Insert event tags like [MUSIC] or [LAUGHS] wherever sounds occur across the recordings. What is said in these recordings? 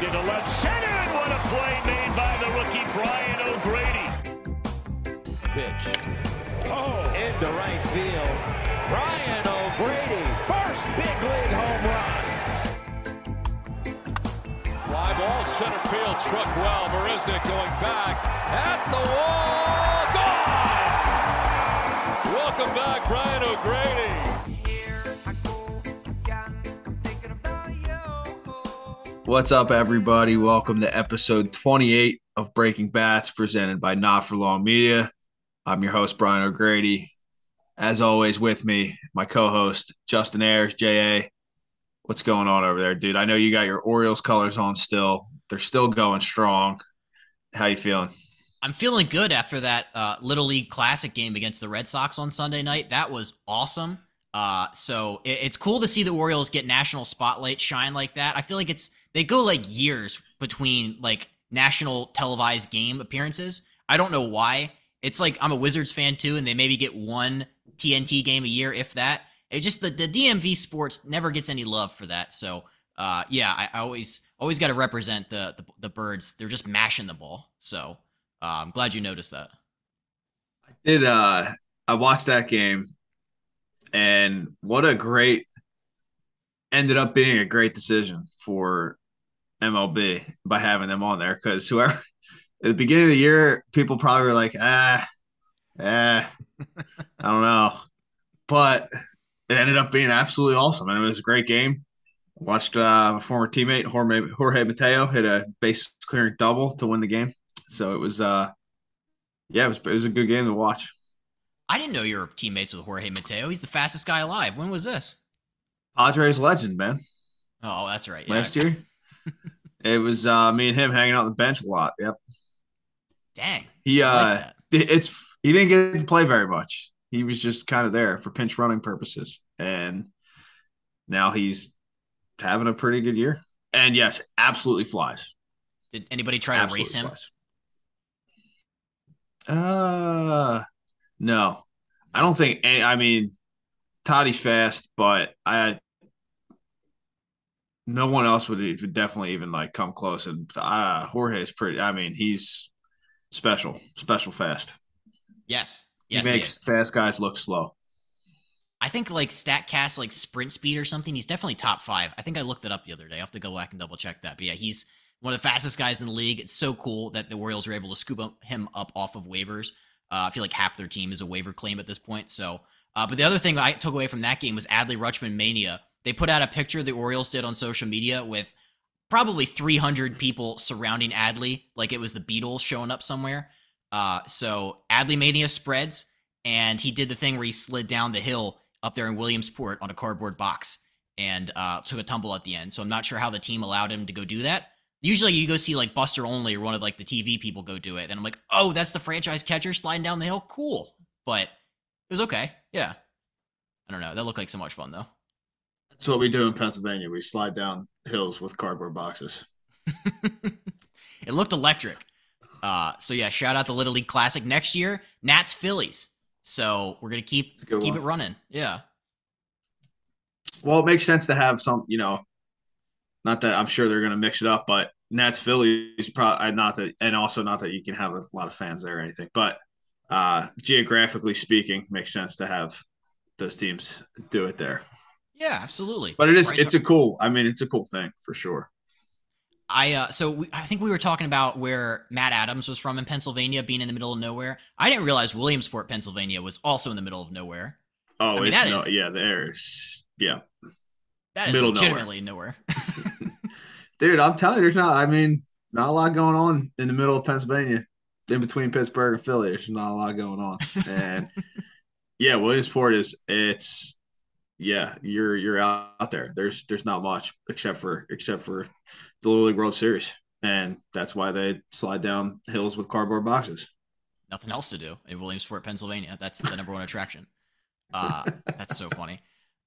Lined into left center, and what a play made by the rookie Brian O'Grady. Pitch. Oh, into right field. Brian O'Grady, first big league home run. Fly ball, center field, struck well. Marisnick going back at the wall. Gone! Welcome back, Brian O'Grady. What's up, everybody? Welcome to episode 28 of Breaking Bats, presented by Not for Long Media. I'm your host, Brian O'Grady. As always, with me, my co-host Justin Ayers, JA. What's going on over there, dude? I know you got your Orioles colors on still. They're still going strong. How you feeling? I'm feeling good after that uh, Little League Classic game against the Red Sox on Sunday night. That was awesome. Uh, so it, it's cool to see the Orioles get national spotlight shine like that. I feel like it's they go like years between like national televised game appearances. I don't know why. It's like I'm a Wizards fan too, and they maybe get one TNT game a year, if that. It just the, the DMV sports never gets any love for that. So uh, yeah, I, I always always got to represent the, the, the birds. They're just mashing the ball. So uh, I'm glad you noticed that. I did. Uh, I watched that game, and what a great ended up being a great decision for MLB by having them on there because whoever at the beginning of the year, people probably were like, ah, ah, I don't know, but it ended up being absolutely awesome, and it was a great game. Watched uh, a former teammate Jorge, Jorge Mateo hit a base clearing double to win the game, so it was, uh, yeah, it was it was a good game to watch. I didn't know you were teammates with Jorge Mateo. He's the fastest guy alive. When was this? Padres legend, man. Oh, that's right. Yeah. Last year, it was uh, me and him hanging out on the bench a lot. Yep. Dang. He uh, like it's he didn't get to play very much. He was just kind of there for pinch running purposes, and now he's having a pretty good year. And yes, absolutely flies. Did anybody try absolutely to race him? Flies. Uh, no, I don't think. Any, I mean, Toddy's fast, but I no one else would, would definitely even like come close. And uh, Jorge is pretty. I mean, he's special, special fast. Yes, yes he makes he fast guys look slow. I think like Statcast, like sprint speed or something. He's definitely top five. I think I looked it up the other day. I have to go back and double check that. But yeah, he's one of the fastest guys in the league. It's so cool that the Orioles are able to scoop him up off of waivers. Uh, I feel like half their team is a waiver claim at this point. So uh, but the other thing I took away from that game was Adley Rutschman mania. They put out a picture the Orioles did on social media with probably 300 people surrounding Adley, like it was the Beatles showing up somewhere. Uh, so Adley mania spreads, and he did the thing where he slid down the hill up there in Williamsport on a cardboard box and uh, took a tumble at the end. So I'm not sure how the team allowed him to go do that. Usually you go see like Buster Olney or one of like the TV people go do it. And I'm like, oh, that's the franchise catcher sliding down the hill. Cool. But it was okay. Yeah. I don't know. That looked like so much fun though. That's what we do in Pennsylvania. We slide down hills with cardboard boxes. [LAUGHS] it looked electric. Uh, so yeah, shout out to Little League Classic next year. Nats Phillies. So we're gonna keep keep one. it running. Yeah. Well, it makes sense to have some, you know, not that I'm sure they're gonna mix it up, but Nats Phillies probably not that, and also not that you can have a lot of fans there or anything, but uh, geographically speaking, makes sense to have those teams do it there. Yeah, absolutely. But it is it's a cool. I mean, it's a cool thing for sure. I uh, so we, I think we were talking about where Matt Adams was from in Pennsylvania, being in the middle of nowhere. I didn't realize Williamsport, Pennsylvania, was also in the middle of nowhere. Oh, I mean, that no, is, yeah, there's yeah, that is middle legitimately nowhere. nowhere. [LAUGHS] [LAUGHS] Dude, I'm telling you, there's not. I mean, not a lot going on in the middle of Pennsylvania in between Pittsburgh and Philly. There's not a lot going on, [LAUGHS] and yeah, Williamsport is it's yeah, you're you're out there. There's there's not much except for except for the Little League World Series, and that's why they slide down hills with cardboard boxes. Nothing else to do in Williamsport, Pennsylvania. That's the number one attraction. Uh, [LAUGHS] that's so funny.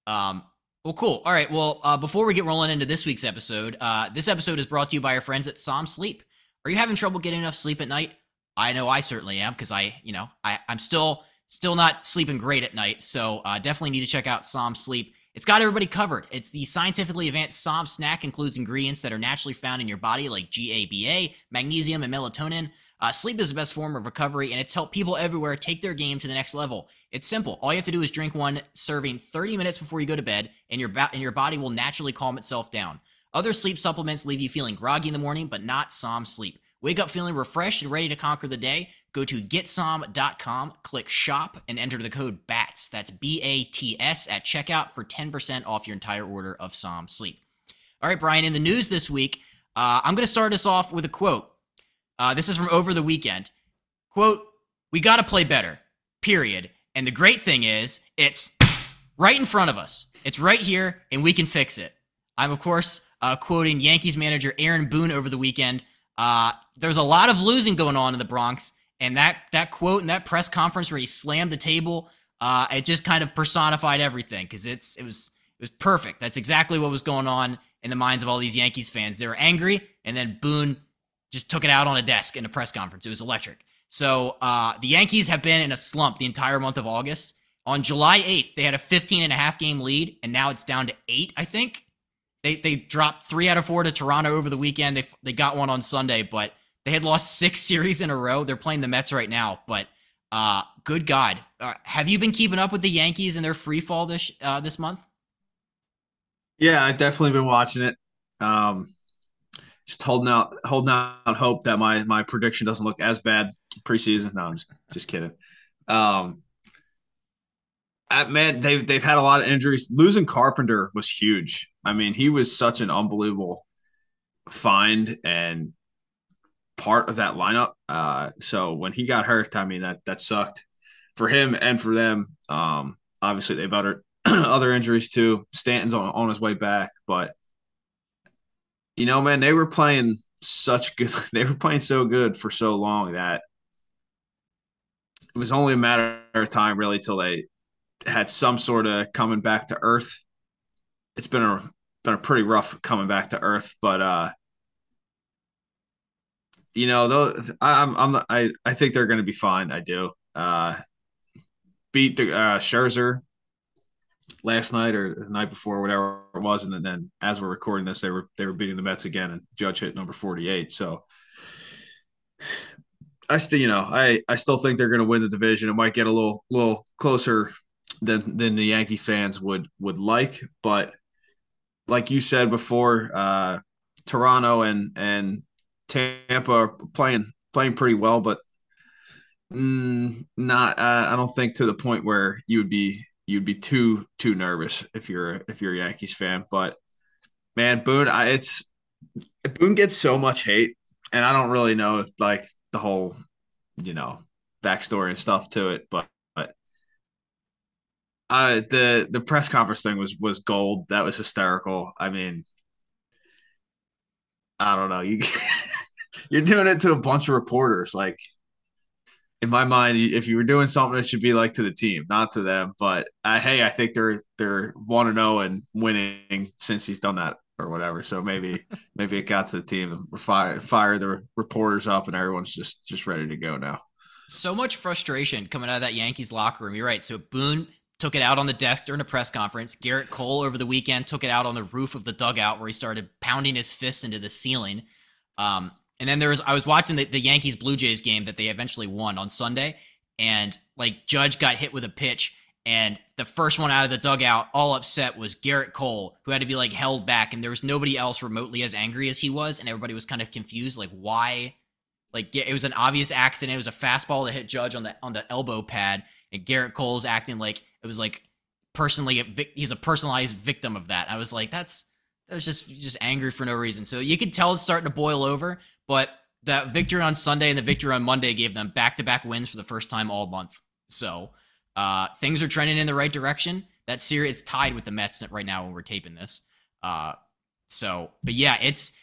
Um, well, cool. All right. Well, uh, before we get rolling into this week's episode, uh, this episode is brought to you by our friends at Som Sleep. Are you having trouble getting enough sleep at night? I know I certainly am because I, you know, I, I'm still still not sleeping great at night. So uh, definitely need to check out Som Sleep. It's got everybody covered. It's the scientifically advanced SOM snack, includes ingredients that are naturally found in your body like GABA, magnesium, and melatonin. Uh, sleep is the best form of recovery, and it's helped people everywhere take their game to the next level. It's simple. All you have to do is drink one serving 30 minutes before you go to bed, and your ba- and your body will naturally calm itself down. Other sleep supplements leave you feeling groggy in the morning, but not SOM sleep. Wake up feeling refreshed and ready to conquer the day. Go to getsom.com, click shop, and enter the code BATS. That's B A T S at checkout for 10% off your entire order of SOM sleep. All right, Brian, in the news this week, uh, I'm going to start us off with a quote. Uh, this is from over the weekend. Quote, We got to play better, period. And the great thing is, it's right in front of us. It's right here, and we can fix it. I'm, of course, uh, quoting Yankees manager Aaron Boone over the weekend. Uh, there's a lot of losing going on in the Bronx, and that that quote and that press conference where he slammed the table, uh, it just kind of personified everything because it's it was it was perfect. That's exactly what was going on in the minds of all these Yankees fans. They were angry, and then Boone just took it out on a desk in a press conference. It was electric. So uh, the Yankees have been in a slump the entire month of August. On July 8th, they had a 15 and a half game lead, and now it's down to eight, I think. They they dropped three out of four to Toronto over the weekend. They they got one on Sunday, but they had lost six series in a row. They're playing the Mets right now, but uh, good God, uh, have you been keeping up with the Yankees and their free fall this uh, this month? Yeah, I've definitely been watching it. Um, just holding out holding out hope that my my prediction doesn't look as bad preseason. No, I'm just just kidding. Um, at, man, they've they've had a lot of injuries. Losing Carpenter was huge. I mean, he was such an unbelievable find and part of that lineup. Uh, so when he got hurt, I mean that that sucked for him and for them. Um, obviously they've other [CLEARS THROAT] other injuries too. Stanton's on, on his way back, but you know, man, they were playing such good. [LAUGHS] They were playing so good for so long that it was only a matter of time, really, till they had some sort of coming back to earth. It's been a been a pretty rough coming back to earth, but uh, you know, those I'm I'm I I think they're going to be fine. I do. Uh, beat the uh, Scherzer last night or the night before, whatever it was, and then, as we're recording this, they were they were beating the Mets again, and Judge hit number forty eight. So I still, you know, I I still think they're going to win the division. It might get a little little closer than than the Yankee fans would would like, but like you said before, uh, Toronto and and Tampa are playing playing pretty well, but mm, not. Uh, I don't think to the point where you would be you'd be too too nervous if you're if you're a Yankees fan. But man, Boone, I, it's Boone gets so much hate, and I don't really know like the whole you know backstory and stuff to it, but. but uh, the the press conference thing was was gold. That was hysterical. I mean, I don't know. You [LAUGHS] you're doing it to a bunch of reporters. Like in my mind, if you were doing something, it should be like to the team, not to them. But uh, hey, I think they're they're one to zero and winning since he's done that or whatever. So maybe [LAUGHS] maybe it got to the team. Fire fire the reporters up, and everyone's just just ready to go now. So much frustration coming out of that Yankees locker room. You're right. So Boone took it out on the desk during a press conference. Gerrit Cole over the weekend took it out on the roof of the dugout where he started pounding his fist into the ceiling. Um, and then there was I was watching the, the Yankees Blue Jays game that they eventually won on Sunday, and like Judge got hit with a pitch, and the first one out of the dugout, all upset, was Gerrit Cole, who had to be like held back, and there was nobody else remotely as angry as he was, and everybody was kind of confused, like why. Like it was an obvious accident. It was a fastball that hit Judge on the on the elbow pad, and Gerrit Cole's acting like it was like personally he's a personalized victim of that. I was like, that's that was just just angry for no reason. So you could tell it's starting to boil over. But that victory on Sunday and the victory on Monday gave them back to back wins for the first time all month. So uh, things are trending in the right direction. That series it's tied with the Mets right now when we're taping this. Uh, so, but yeah, it's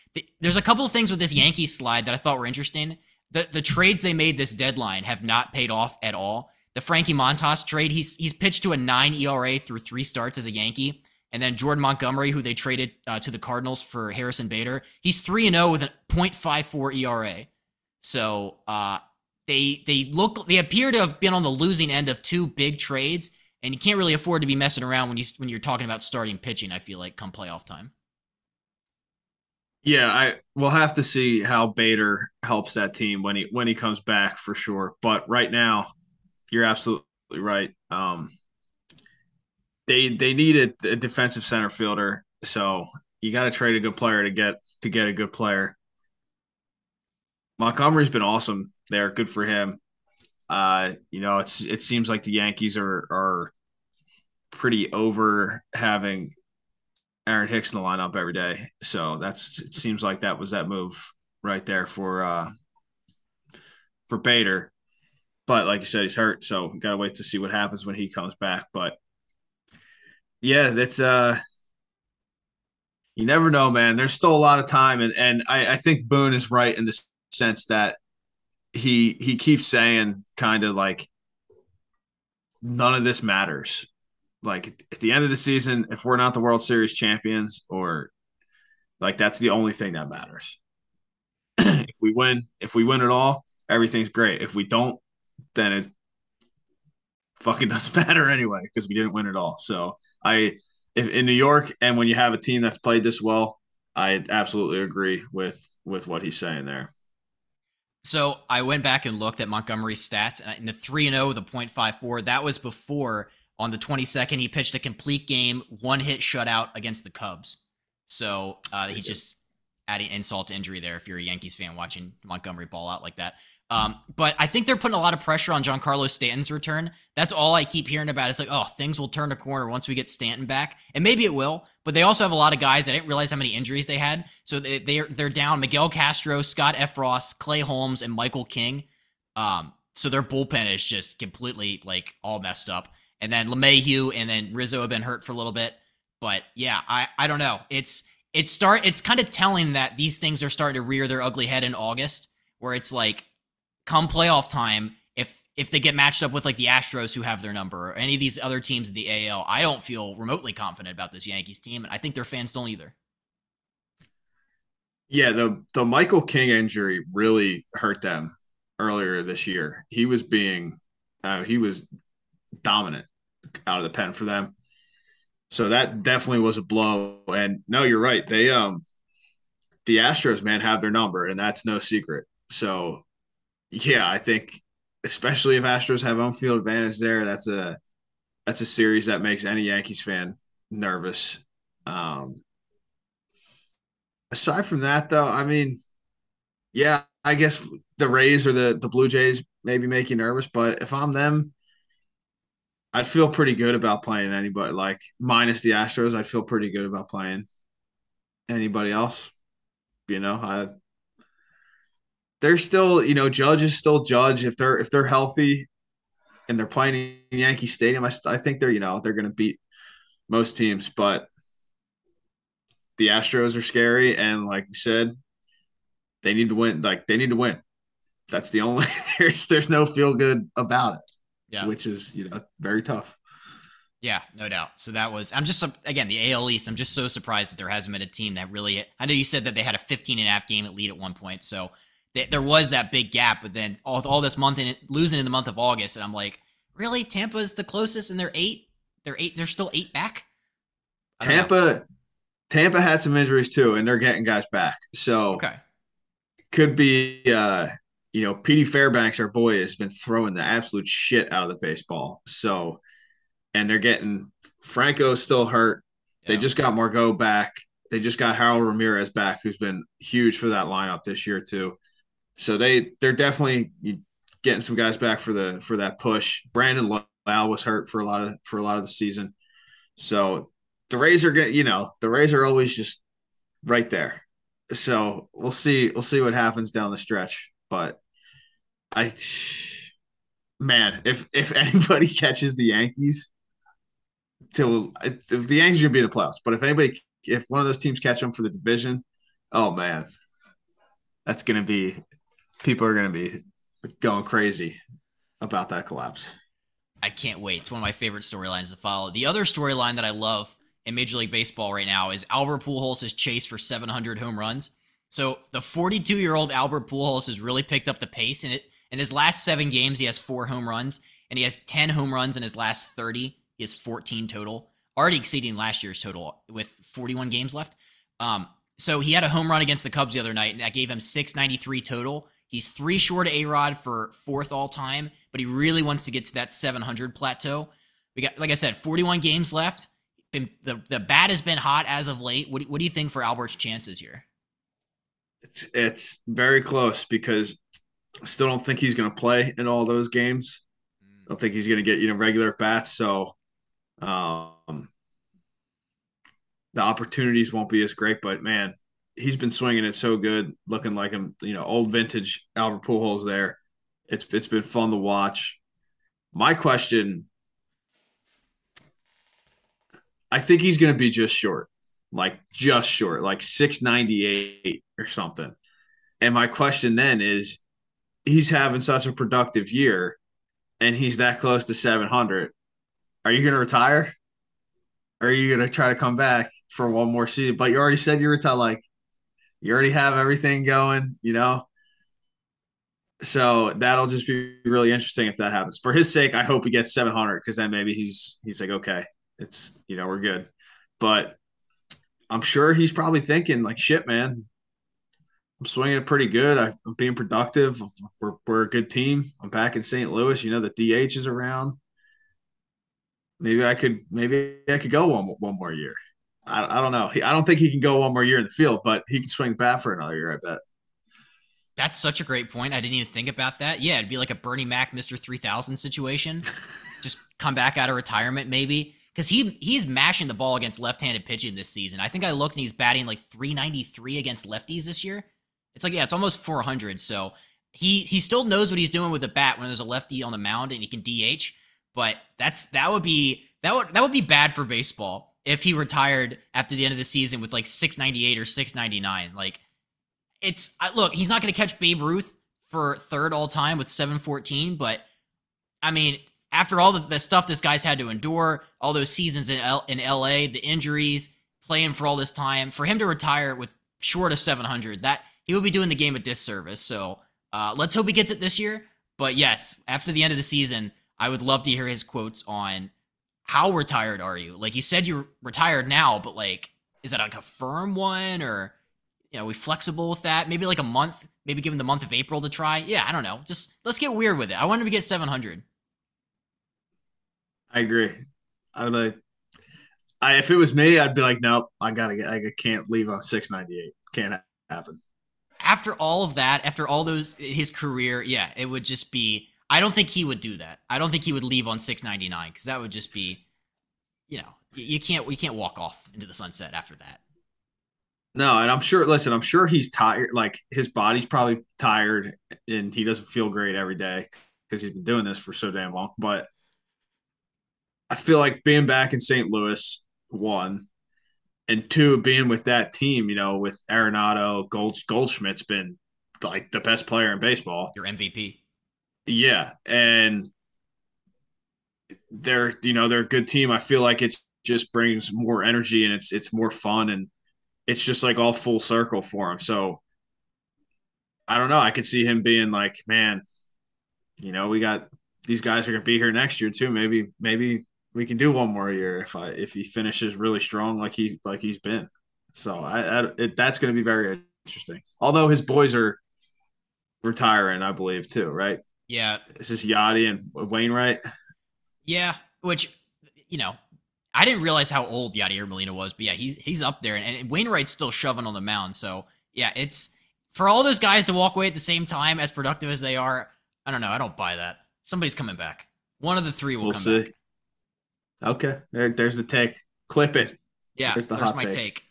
there's a couple of things with this Yankee slide that I thought were interesting. The the trades they made this deadline have not paid off at all. The Frankie Montas trade, he's he's pitched to a nine ERA through three starts as a Yankee. And then Jordan Montgomery, who they traded uh, to the Cardinals for Harrison Bader, he's 3 and 0 with a 0.54 ERA. So uh, they they look they appear to have been on the losing end of two big trades. and you can't really afford to be messing around when you when you're talking about starting pitching. I feel like come playoff time. Yeah, I we'll have to see how Bader helps that team when he when he comes back for sure. But right now, you're absolutely right. Um, they they need a, a defensive center fielder, so you got to trade a good player to get to get a good player. Montgomery's been awesome there. Good for him. Uh, you know, it's it seems like the Yankees are are pretty over having Aaron Hicks in the lineup every day. So that's it seems like that was that move right there for uh for Bader. But like you said, he's hurt, so gotta wait to see what happens when he comes back. But yeah, that's uh you never know, man. There's still a lot of time and, and I, I think Boone is right in the sense that he he keeps saying kind of like none of this matters. Like at the end of the season, if we're not the World Series champions, or like that's the only thing that matters. [CLEARS THROAT] if we win, if we win it all, everything's great. If we don't, then it fucking [LAUGHS] doesn't matter anyway because we didn't win at all. So I, if in New York, and when you have a team that's played this well, I absolutely agree with with what he's saying there. So I went back and looked at Montgomery's stats, and the three and zero, oh, the .54, that was before on the 22nd he pitched a complete game, one hit shutout against the Cubs. So uh, he just adding insult to injury there. If you're a Yankees fan watching Montgomery ball out like that, um, but I think they're putting a lot of pressure on Giancarlo Stanton's return. That's all I keep hearing about. It's like, oh, things will turn a corner once we get Stanton back, and maybe it will. But they also have a lot of guys. I didn't realize how many injuries they had. So they they're they're down Miguel Castro, Scott Effross, Clay Holmes, and Michael King. Um, so their bullpen is just completely like all messed up. And then LeMahieu and then Rizzo have been hurt for a little bit. But yeah, I I don't know. It's it's start it's kind of telling that these things are starting to rear their ugly head in August, where it's like come playoff time, if if they get matched up with like the Astros who have their number or any of these other teams in the AL, I don't feel remotely confident about this Yankees team, and I think their fans don't either. Yeah, the the Michael King injury really hurt them earlier this year. He was being uh, he was dominant out of the pen for them. So that definitely was a blow. And no, you're right. They um the Astros man have their number, and that's no secret. So yeah, I think especially if Astros have home field advantage there, that's a that's a series that makes any Yankees fan nervous. Um, aside from that, though, I mean, yeah, I guess the Rays or the the Blue Jays maybe make you nervous, but if I'm them, I'd feel pretty good about playing anybody. Like minus the Astros, I'd feel pretty good about playing anybody else. You know, I they're still, you know, Judge is still Judge. If they're if they're healthy and they're playing in Yankee Stadium, I, I think they're, you know, they're going to beat most teams. But the Astros are scary, and like you said, they need to win. Like they need to win. That's the only. [LAUGHS] there's there's no feel good about it. Yeah, which is you know very tough. Yeah, no doubt. So that was I'm just again the AL East. I'm just so surprised that there hasn't been a team that really. I know you said that they had a 15 and a half game lead at one point. So there was that big gap, but then all, all this month in losing in the month of August, and I'm like, really, Tampa's the closest, and they're eight. They're eight. They're still eight back. Tampa, Tampa had some injuries too, and they're getting guys back. So okay, could be. uh you know, Petey Fairbanks, our boy, has been throwing the absolute shit out of the baseball. So, and they're getting Franco still hurt. Yeah. They just got Margot back. They just got Harold Ramirez back, who's been huge for that lineup this year too. So they they're definitely getting some guys back for the for that push. Brandon Lowe was hurt for a lot of for a lot of the season. So the Rays are getting, you know, the Rays are always just right there. So we'll see we'll see what happens down the stretch. But I man, if if [LAUGHS] anybody catches the Yankees to if the Yankees are gonna be in the playoffs, but if anybody if one of those teams catch them for the division, oh man, that's gonna be people are going to be going crazy about that collapse. I can't wait. It's one of my favorite storylines to follow. The other storyline that I love in Major League Baseball right now is Albert Pujols' chase for 700 home runs. So the 42 year old Albert Pujols has really picked up the pace, and it in his last seven games he has four home runs, and he has 10 home runs in his last 30. He has 14 total, already exceeding last year's total with 41 games left. Um, so he had a home run against the Cubs the other night, and that gave him 693 total. He's three short of A Rod for fourth all time, but he really wants to get to that 700 plateau. We got, like I said, 41 games left. Been, the the bat has been hot as of late. What, what do you think for Albert's chances here? It's it's very close because I still don't think he's going to play in all those games. I don't think he's going to get you know regular bats. So, um, the opportunities won't be as great. But man, he's been swinging it so good, looking like him. You know, old vintage Albert Pujols there. It's it's been fun to watch. My question I think he's going to be just short, like just short, like 698 or something. And my question then is he's having such a productive year and he's that close to 700. Are you going to retire? Or are you going to try to come back for one more season? But you already said you retire. Like you already have everything going, you know? So that'll just be really interesting if that happens. For his sake, I hope he gets 700 because then maybe he's he's like, okay, it's you know we're good, but I'm sure he's probably thinking like, shit, man, I'm swinging it pretty good. I'm being productive. We're, we're a good team. I'm back in St. Louis. You know the DH is around. Maybe I could maybe I could go one one more year. I, I don't know. I don't think he can go one more year in the field, but he can swing bat for another year. I bet. That's such a great point. I didn't even think about that. Yeah, it'd be like a Bernie Mac, Mister Three Thousand situation. [LAUGHS] Just come back out of retirement, maybe because he he's mashing the ball against left-handed pitching this season. I think I looked and he's batting like 393 against lefties this year. It's like yeah, it's almost 400. So he he still knows what he's doing with the bat when there's a lefty on the mound and he can DH. But that's that would be that would that would be bad for baseball if he retired after the end of the season with like 698 or 699. Like it's look, he's not going to catch Babe Ruth for third all time with 714, but I mean, after all the, the, stuff this guy's had to endure, all those seasons in, L, in LA, the injuries, playing for all this time, for him to retire with short of 700, that he would be doing the game a disservice. So uh, let's hope he gets it this year. But yes, after the end of the season, I would love to hear his quotes on how retired are you? Like you said, you're retired now, but like, is that like a firm one or, you know, we flexible with that? Maybe like a month, maybe give him the month of April to try. Yeah, I don't know. Just let's get weird with it. I want him to get 700. I agree. I would like. I if it was me, I'd be like, nope, I gotta get. I can't leave on six ninety eight. Can't happen. After all of that, after all those his career, yeah, it would just be. I don't think he would do that. I don't think he would leave on six ninety nine because that would just be, you know, you can't we can't walk off into the sunset after that. No, and I'm sure. Listen, I'm sure he's tired. Like his body's probably tired, and he doesn't feel great every day because he's been doing this for so damn long. But I feel like being back in St. Louis, one, and two, being with that team, you know, with Arenado, Gold, Goldschmidt's been like the best player in baseball. Your MVP. Yeah, and they're you know they're a good team. I feel like it just brings more energy and it's it's more fun and it's just like all full circle for him. So I don't know. I could see him being like, man, you know, we got these guys are gonna be here next year too. Maybe maybe we can do one more year if I if he finishes really strong like he like he's been. So I, I it, that's to be very interesting. Although his boys are retiring, I believe too, right? Yeah. Is this Yadi and Wainwright? Yeah, which you know, I didn't realize how old Yadier Molina was, but yeah, he's he's up there, and, and Wainwright's still shoving on the mound. So yeah, it's for all those guys to walk away at the same time, as productive as they are. I don't know. I don't buy that. Somebody's coming back. One of the three will we'll come see. back. Okay, there, there's the take. Clip it. Yeah, there's, the there's my take.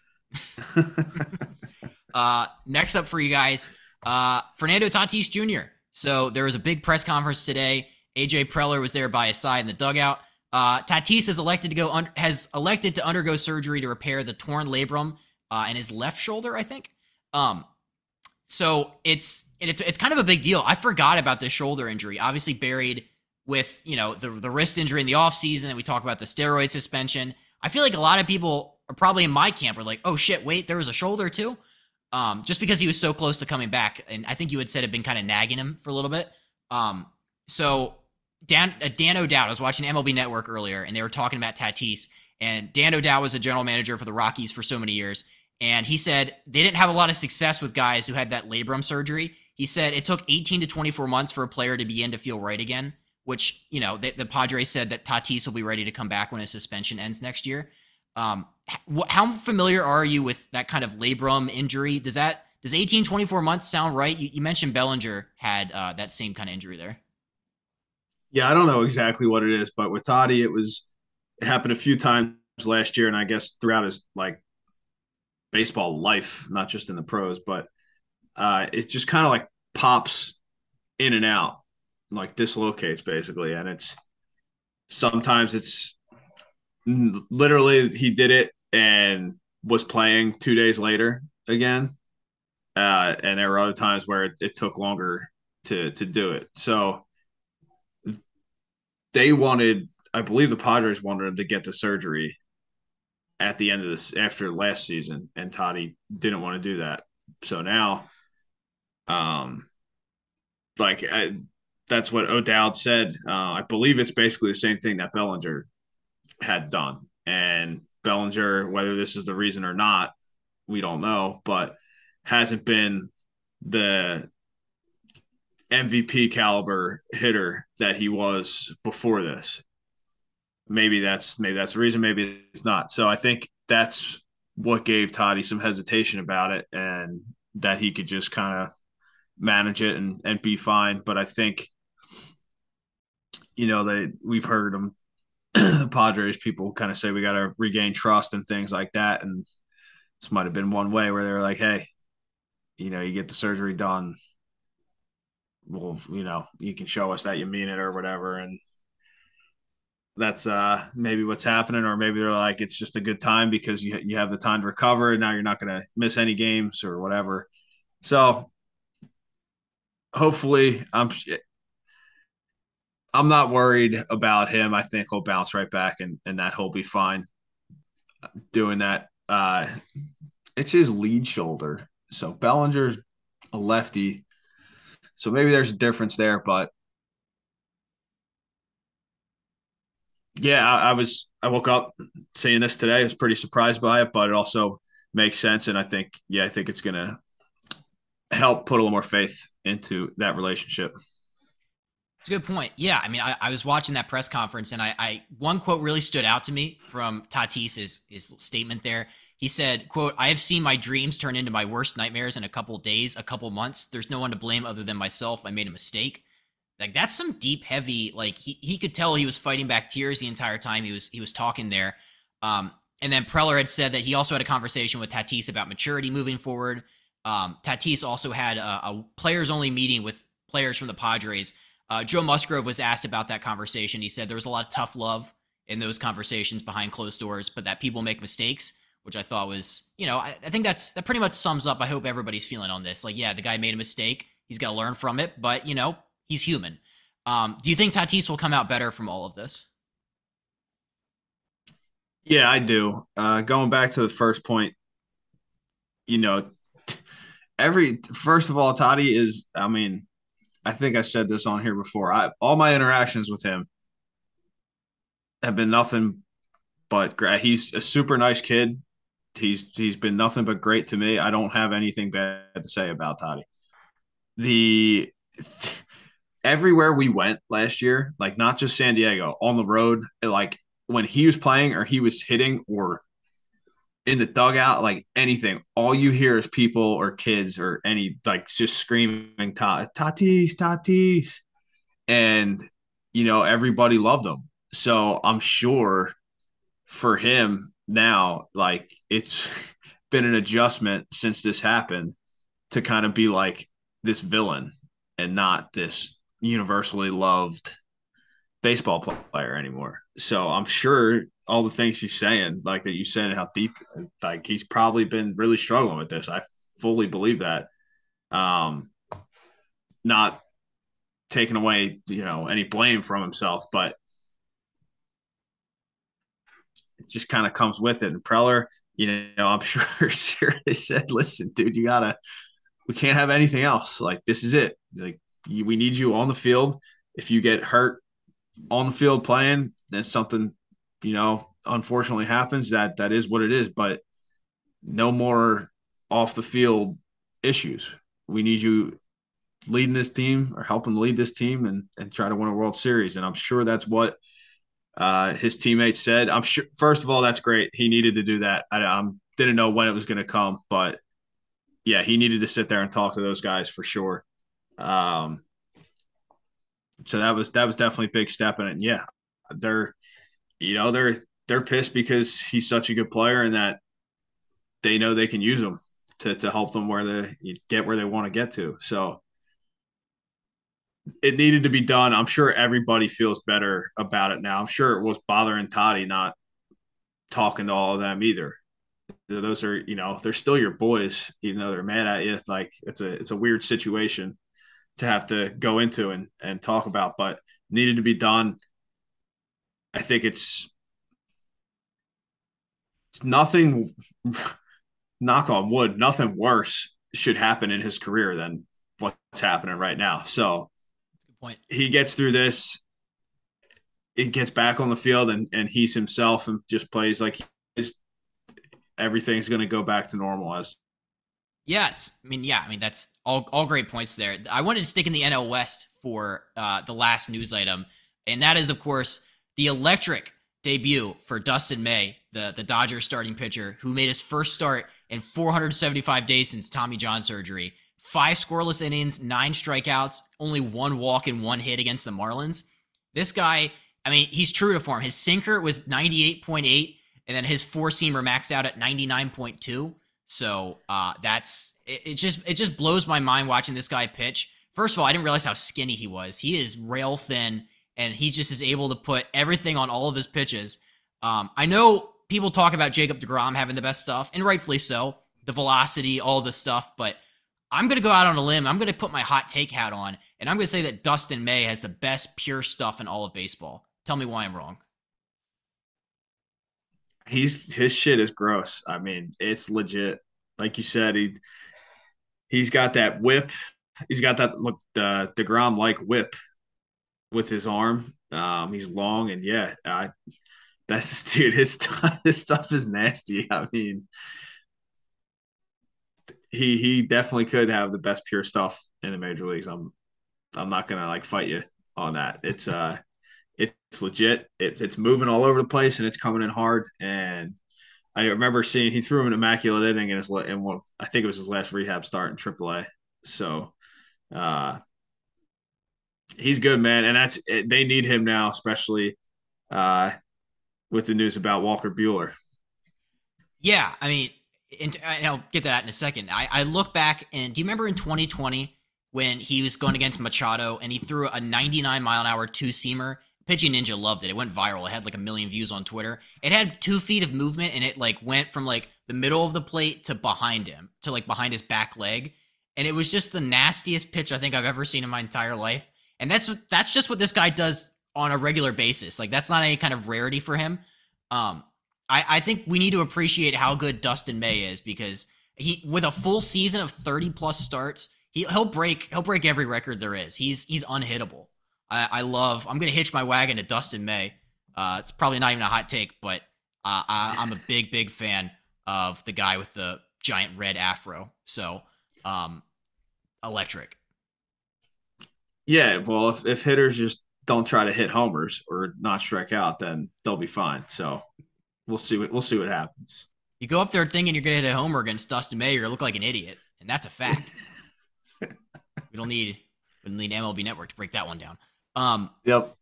take. [LAUGHS] [LAUGHS] uh, next up for you guys, uh, Fernando Tatis Jr. So there was a big press conference today. AJ Preller was there by his side in the dugout. Uh, Tatis has elected to go un- has elected to undergo surgery to repair the torn labrum uh, in his left shoulder, I think. Um, so it's it's it's kind of a big deal. I forgot about this shoulder injury. Obviously buried with you know the the wrist injury in the offseason and we talk about the steroid suspension i feel like a lot of people are probably in my camp are like oh shit wait there was a shoulder too um, just because he was so close to coming back and i think you had said had been kind of nagging him for a little bit um, so Dan uh, Dan O'Dowd. I was watching MLB Network earlier, and they were talking about Tatis. And Dan O'Dowd was a general manager for the Rockies for so many years, and he said they didn't have a lot of success with guys who had that labrum surgery. He said it took 18 to 24 months for a player to begin to feel right again. Which you know the, the Padres said that Tatis will be ready to come back when his suspension ends next year. Um, how familiar are you with that kind of labrum injury? Does that does 18 24 months sound right? You, you mentioned Bellinger had uh, that same kind of injury there. Yeah, I don't know exactly what it is, but with Toddy, it was it happened a few times last year, and I guess throughout his like baseball life, not just in the pros, but uh, it just kind of like pops in and out, like dislocates basically, and it's sometimes it's literally he did it and was playing two days later again. Uh, and there were other times where it, it took longer to to do it. So they wanted, I believe the Padres wanted him to get the surgery at the end of this after last season, and Toddy didn't want to do that. So now, um, like I, that's what O'Dowd said. Uh, I believe it's basically the same thing that Bellinger had done. And Bellinger, whether this is the reason or not, we don't know, but hasn't been the MVP caliber hitter that he was before this. Maybe that's maybe that's the reason, maybe it's not. So I think that's what gave Toddy some hesitation about it and that he could just kind of manage it and, and be fine. But I think, you know, they we've heard him [CLEARS THROAT] Padres people kind of say we got to regain trust and things like that. And this might have been one way where they're like, hey, you know, you get the surgery done. Well, you know, you can show us that you mean it or whatever. And that's uh maybe what's happening, or maybe they're like, it's just a good time because you you have the time to recover and now you're not gonna miss any games or whatever. So hopefully I'm I'm not worried about him. I think he'll bounce right back and, and that he'll be fine doing that. Uh, it's his lead shoulder. So Bellinger's a lefty. So maybe there's a difference there, but yeah, I, I was I woke up seeing this today. I was pretty surprised by it, but it also makes sense. And I think, yeah, I think it's gonna help put a little more faith into that relationship. It's a good point. Yeah, I mean, I, I was watching that press conference, and I, I, one quote really stood out to me from Tatis's his statement there. He said, "quote I have seen my dreams turn into my worst nightmares in a couple days, a couple months. There's no one to blame other than myself. I made a mistake." Like that's some deep, heavy. Like he, he could tell he was fighting back tears the entire time he was he was talking there. Um, and then Preller had said that he also had a conversation with Tatis about maturity moving forward. Um, Tatis also had a, a players only meeting with players from the Padres uh, Joe Musgrove was asked about that conversation. He said there was a lot of tough love in those conversations behind closed doors, but that people make mistakes, which I thought was, you know, I, I think that's that pretty much sums up. I hope everybody's feeling on this. Like, yeah, the guy made a mistake. He's got to learn from it, but you know, he's human. Um, do you think Tatis will come out better from all of this? Yeah, I do. Uh, going back to the first point, you know, every first of all, Toddy is. I mean, I think I said this on here before. I all my interactions with him have been nothing but great. He's a super nice kid. He's he's been nothing but great to me. I don't have anything bad to say about Toddy. The everywhere we went last year, like not just San Diego, on the road, like when he was playing or he was hitting or in the dugout, like anything, all you hear is people or kids or any like just screaming Tatis, Tatis. And, you know, everybody loved him. So I'm sure for him now, like it's [LAUGHS] been an adjustment since this happened to kind of be like this villain and not this universally loved baseball player anymore. So I'm sure all the things he's saying, like that you said, how deep, like he's probably been really struggling with this. I fully believe that. Um, not taking away, you know, any blame from himself, but it just kind of comes with it. And Preller, you know, I'm [LAUGHS] sure, they said, listen, dude, you gotta, we can't have anything else. Like this is it. Like we need you on the field. If you get hurt, on the field playing, then something, you know, unfortunately happens. That that is what it is. But no more off the field issues. We need you leading this team or helping lead this team and and try to win a World Series. And I'm sure that's what uh, his teammates said. I'm sure. First of all, that's great. He needed to do that. I um, didn't know when it was going to come, but yeah, he needed to sit there and talk to those guys for sure. Um, so that was that was definitely a big step in it. And yeah, they're you know they're they're pissed because he's such a good player and that they know they can use him to to help them where they get where they want to get to. So it needed to be done. I'm sure everybody feels better about it now. I'm sure it was bothering Toddy not talking to all of them either. Those are, you know, they're still your boys, even though they're mad at you. Like it's a it's a weird situation to have to go into and and talk about, but needed to be done. I think it's nothing knock on wood, nothing worse should happen in his career than what's happening right now. So point. he gets through this, it gets back on the field and, and he's himself and just plays like he's, everything's going to go back to normal as Yes, I mean, yeah, I mean that's all all great points there. I wanted to stick in the NL West for uh, the last news item, and that is, of course, the electric debut for Dustin May, the the Dodgers starting pitcher, who made his first start in 475 days since Tommy John surgery. Five scoreless innings, nine strikeouts, only one walk and one hit against the Marlins. This guy, I mean, he's true to form. His sinker was 98.8, and then his four seamer maxed out at 99.2. So uh, that's it, it. Just it just blows my mind watching this guy pitch. First of all, I didn't realize how skinny he was. He is rail thin, and he just is able to put everything on all of his pitches. Um, I know people talk about Jacob DeGrom having the best stuff, and rightfully so, the velocity, all the stuff. But I'm going to go out on a limb. I'm going to put my hot take hat on, and I'm going to say that Dustin May has the best pure stuff in all of baseball. Tell me why I'm wrong he's his shit is gross. I mean, it's legit. Like you said, he he's got that whip. He's got that look the Degrom like whip with his arm. Um, he's long and yeah, I that's [LAUGHS] dude. His his stuff is nasty. I mean, he he definitely could have the best pure stuff in the major leagues. I'm I'm not gonna like fight you on that. It's uh it's legit. It, it's moving all over the place and it's coming in hard. And I remember seeing he threw him an immaculate inning in his in what I think it was his last rehab start in AAA. So uh, he's good, man, and that's they need him now, especially uh, with the news about Walker Buehler. Yeah, I mean, and, I'll get that in a second. I, I look back and do you remember in 2020 when he was going against Machado and he threw a 99 mile an hour two seamer Pitching Ninja loved it. It went viral. It had like a million views on Twitter. It had two feet of movement and it like went from like the middle of the plate to behind him, to like behind his back leg. And it was just the nastiest pitch I think I've ever seen in my entire life. And that's that's just what this guy does on a regular basis. Like that's not any kind of rarity for him. Um, I, I think we need to appreciate how good Dustin May is because he with a full season of 30 plus starts, he he'll break he'll break every record there is. He's he's unhittable. I, I love. I'm gonna hitch my wagon to Dustin May. Uh, it's probably not even a hot take, but uh, I, I'm a big, big fan of the guy with the giant red afro. So, um, electric. Yeah, well, if, if hitters just don't try to hit homers or not strike out, then they'll be fine. So we'll see what we'll see what happens. You go up there thinking you're gonna hit a homer against Dustin May, you're gonna look like an idiot, and that's a fact. [LAUGHS] we don't need we don't need MLB Network to break that one down. Um, yep.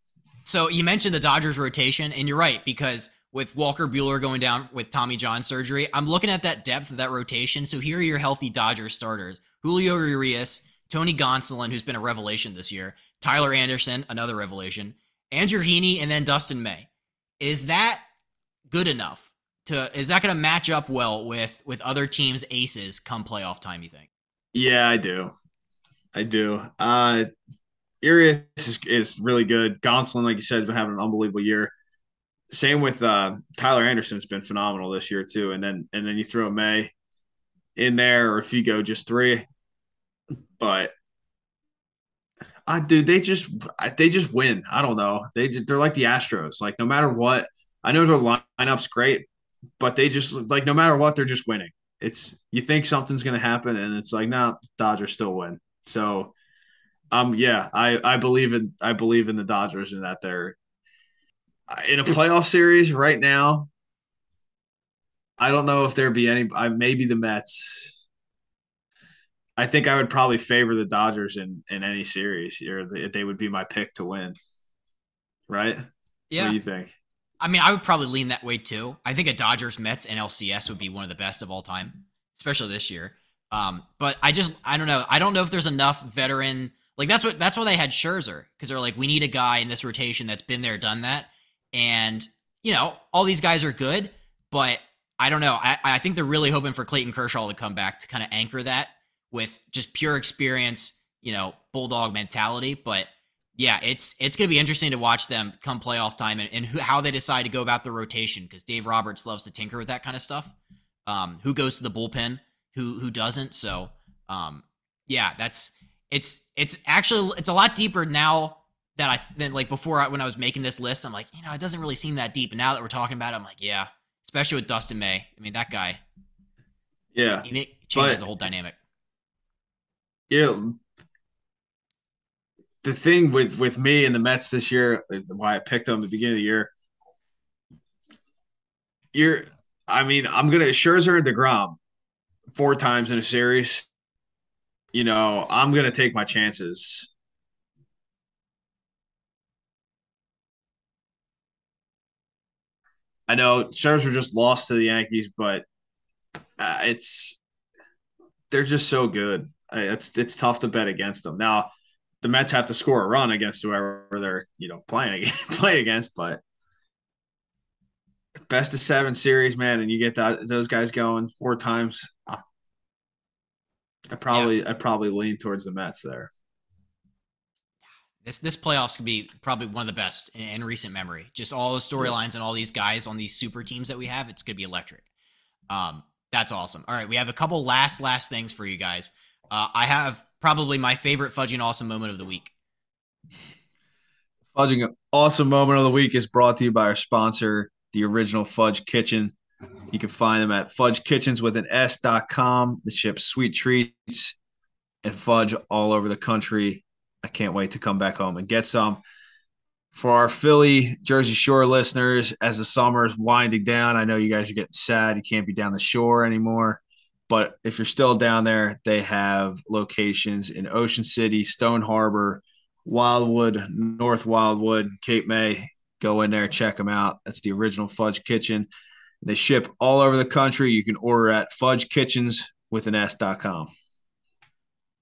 So you mentioned the Dodgers rotation, and you're right because with Walker Buehler going down with Tommy John surgery, I'm looking at that depth of that rotation. So here are your healthy Dodgers starters: Julio Urias, Tony Gonsolin, who's been a revelation this year, Tyler Anderson, another revelation, Andrew Heaney, and then Dustin May. Is that good enough? To is that going to match up well with with other teams' aces come playoff time? You think? Yeah, I do. I do. Uh, Urias is, is really good. Gonsolin, like you said, has been having an unbelievable year. Same with uh, Tyler Anderson's been phenomenal this year too. And then and then you throw May in there, or if you go just three. But Uh, dude, they just they just win. I don't know. They they're like the Astros. Like no matter what, I know their lineup's great, but they just like no matter what, they're just winning. It's you think something's gonna happen, and it's like, nah, Dodgers still win. So, um, yeah, I I believe in I believe in the Dodgers and that they're in a playoff series right now. I don't know if there'd be any. I maybe the Mets. I think I would probably favor the Dodgers in in any series, or they, they would be my pick to win. Right? Yeah. What do you think? I mean, I would probably lean that way too. I think a Dodgers Mets NLCS would be one of the best of all time, especially this year. Um, but I just I don't know. I don't know if there's enough veteran like that's what that's why they had Scherzer because they're like we need a guy in this rotation that's been there, done that, and you know all these guys are good, but I don't know. I, I think they're really hoping for Clayton Kershaw to come back to kind of anchor that with just pure experience, you know, bulldog mentality. But yeah, it's it's going to be interesting to watch them come playoff time and, and who, how they decide to go about the rotation because Dave Roberts loves to tinker with that kind of stuff. Um, who goes to the bullpen, who who doesn't? So um, yeah, that's it's it's actually it's a lot deeper now that I than like before I, when I was making this list. I'm like, you know, it doesn't really seem that deep. And now that we're talking about it, I'm like, yeah, especially with Dustin May. I mean, that guy. Yeah, he make, changes but, the whole dynamic. Yeah, the thing with with me and the Mets this year, why I picked them at the beginning of the year, you're. I mean, I'm gonna Scherzer and deGrom four times in a series. You know, I'm gonna take my chances. I know Scherzer just lost to the Yankees, but uh, it's they're just so good. It's it's tough to bet against them. Now, the Mets have to score a run against whoever they're you know playing [LAUGHS] play against, but best of seven series, man, and you get that those guys going four times. I probably yeah. I probably lean towards the Mets there. This this playoffs could be probably one of the best in, in recent memory. Just all the storylines and all these guys on these super teams that we have, it's gonna be electric. Um, that's awesome. All right, we have a couple last last things for you guys. Uh, I have probably my favorite fudging awesome moment of the week. Fudging awesome moment of the week is brought to you by our sponsor, the original Fudge Kitchen. You can find them at fudgekitchens with an S.com. They ship sweet treats and fudge all over the country. I can't wait to come back home and get some. For our Philly, Jersey Shore listeners, as the summer is winding down, I know you guys are getting sad. You can't be down the shore anymore. But if you're still down there, they have locations in Ocean City, Stone Harbor, Wildwood, North Wildwood, Cape May. Go in there, check them out. That's the original Fudge Kitchen. They ship all over the country. You can order at fudgekitchens with an S.com.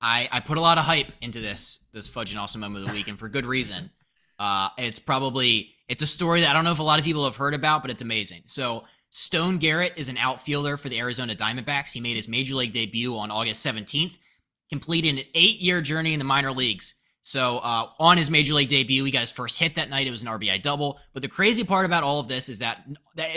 I, I put a lot of hype into this this fudge and awesome moment of the week, and for good reason. Uh, it's probably it's a story that I don't know if a lot of people have heard about, but it's amazing. So Stone Garrett is an outfielder for the Arizona Diamondbacks. He made his major league debut on August 17th, completing an eight year journey in the minor leagues. So uh, on his major league debut, he got his first hit that night. It was an RBI double. But the crazy part about all of this is that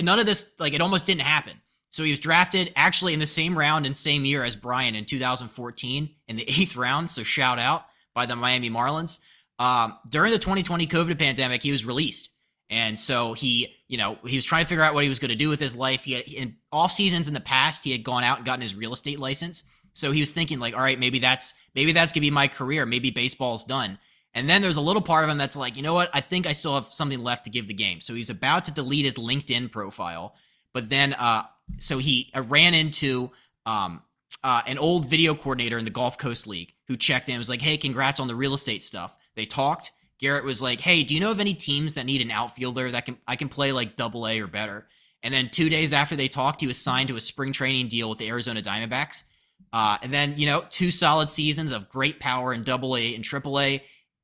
none of this, like, it almost didn't happen. So he was drafted actually in the same round and same year as Brian in 2014 in the eighth round. So shout out by the Miami Marlins. Um, during the 2020 COVID pandemic, he was released. And so he, you know, he was trying to figure out what he was going to do with his life. He had, in off seasons in the past, he had gone out and gotten his real estate license. So he was thinking like, all right, maybe that's maybe that's gonna be my career. Maybe baseball's done. And then there's a little part of him that's like, you know what? I think I still have something left to give the game. So he's about to delete his LinkedIn profile, but then uh, so he uh, ran into um, uh, an old video coordinator in the Gulf Coast League who checked in and was like, hey, congrats on the real estate stuff. They talked. Garrett was like, hey, do you know of any teams that need an outfielder that can I can play like double A or better? And then two days after they talked, he was signed to a spring training deal with the Arizona Diamondbacks. Uh, and then, you know, two solid seasons of great power in double A and triple A.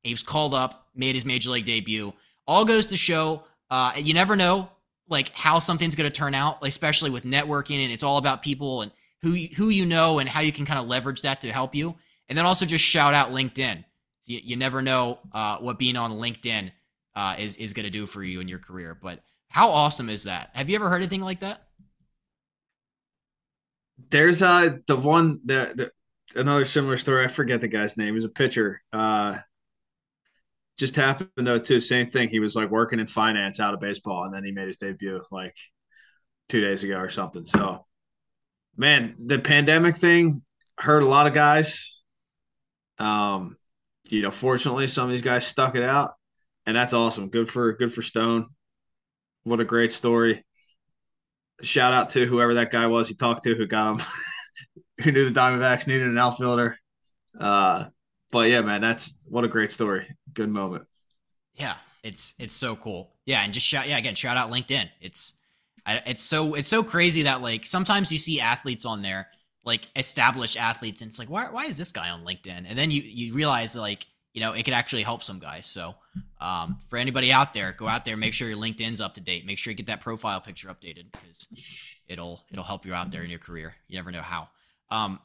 Was called up, made his major league debut. All goes to show uh, you never know like how something's going to turn out, especially with networking and it's all about people and who who you know and how you can kind of leverage that to help you. And then also just shout out LinkedIn. You, you never know uh, what being on LinkedIn uh, is is going to do for you in your career. But how awesome is that? Have you ever heard anything like that? There's uh the one that the another similar story. I forget the guy's name. He's a pitcher. Uh, just happened though too. Same thing. He was like working in finance out of baseball, and then he made his debut like two days ago or something. So, man, the pandemic thing hurt a lot of guys. Um, you know, fortunately, some of these guys stuck it out, and that's awesome. Good for good for Stone. What a great story. Shout out to whoever that guy was he talked to who got him, [LAUGHS] who knew the Diamondbacks needed an outfielder. Uh, but yeah, man, that's what a great story. Good moment. Yeah, it's it's so cool. Yeah, and just shout yeah again shout out LinkedIn. It's it's so it's so crazy that like sometimes you see athletes on there like established athletes and it's like why why is this guy on LinkedIn? And then you you realize like you know it could actually help some guys. So um, for anybody out there, go out there, make sure your LinkedIn's up to date. Make sure you get that profile picture updated because it'll it'll help you out there in your career. You never know how. Um,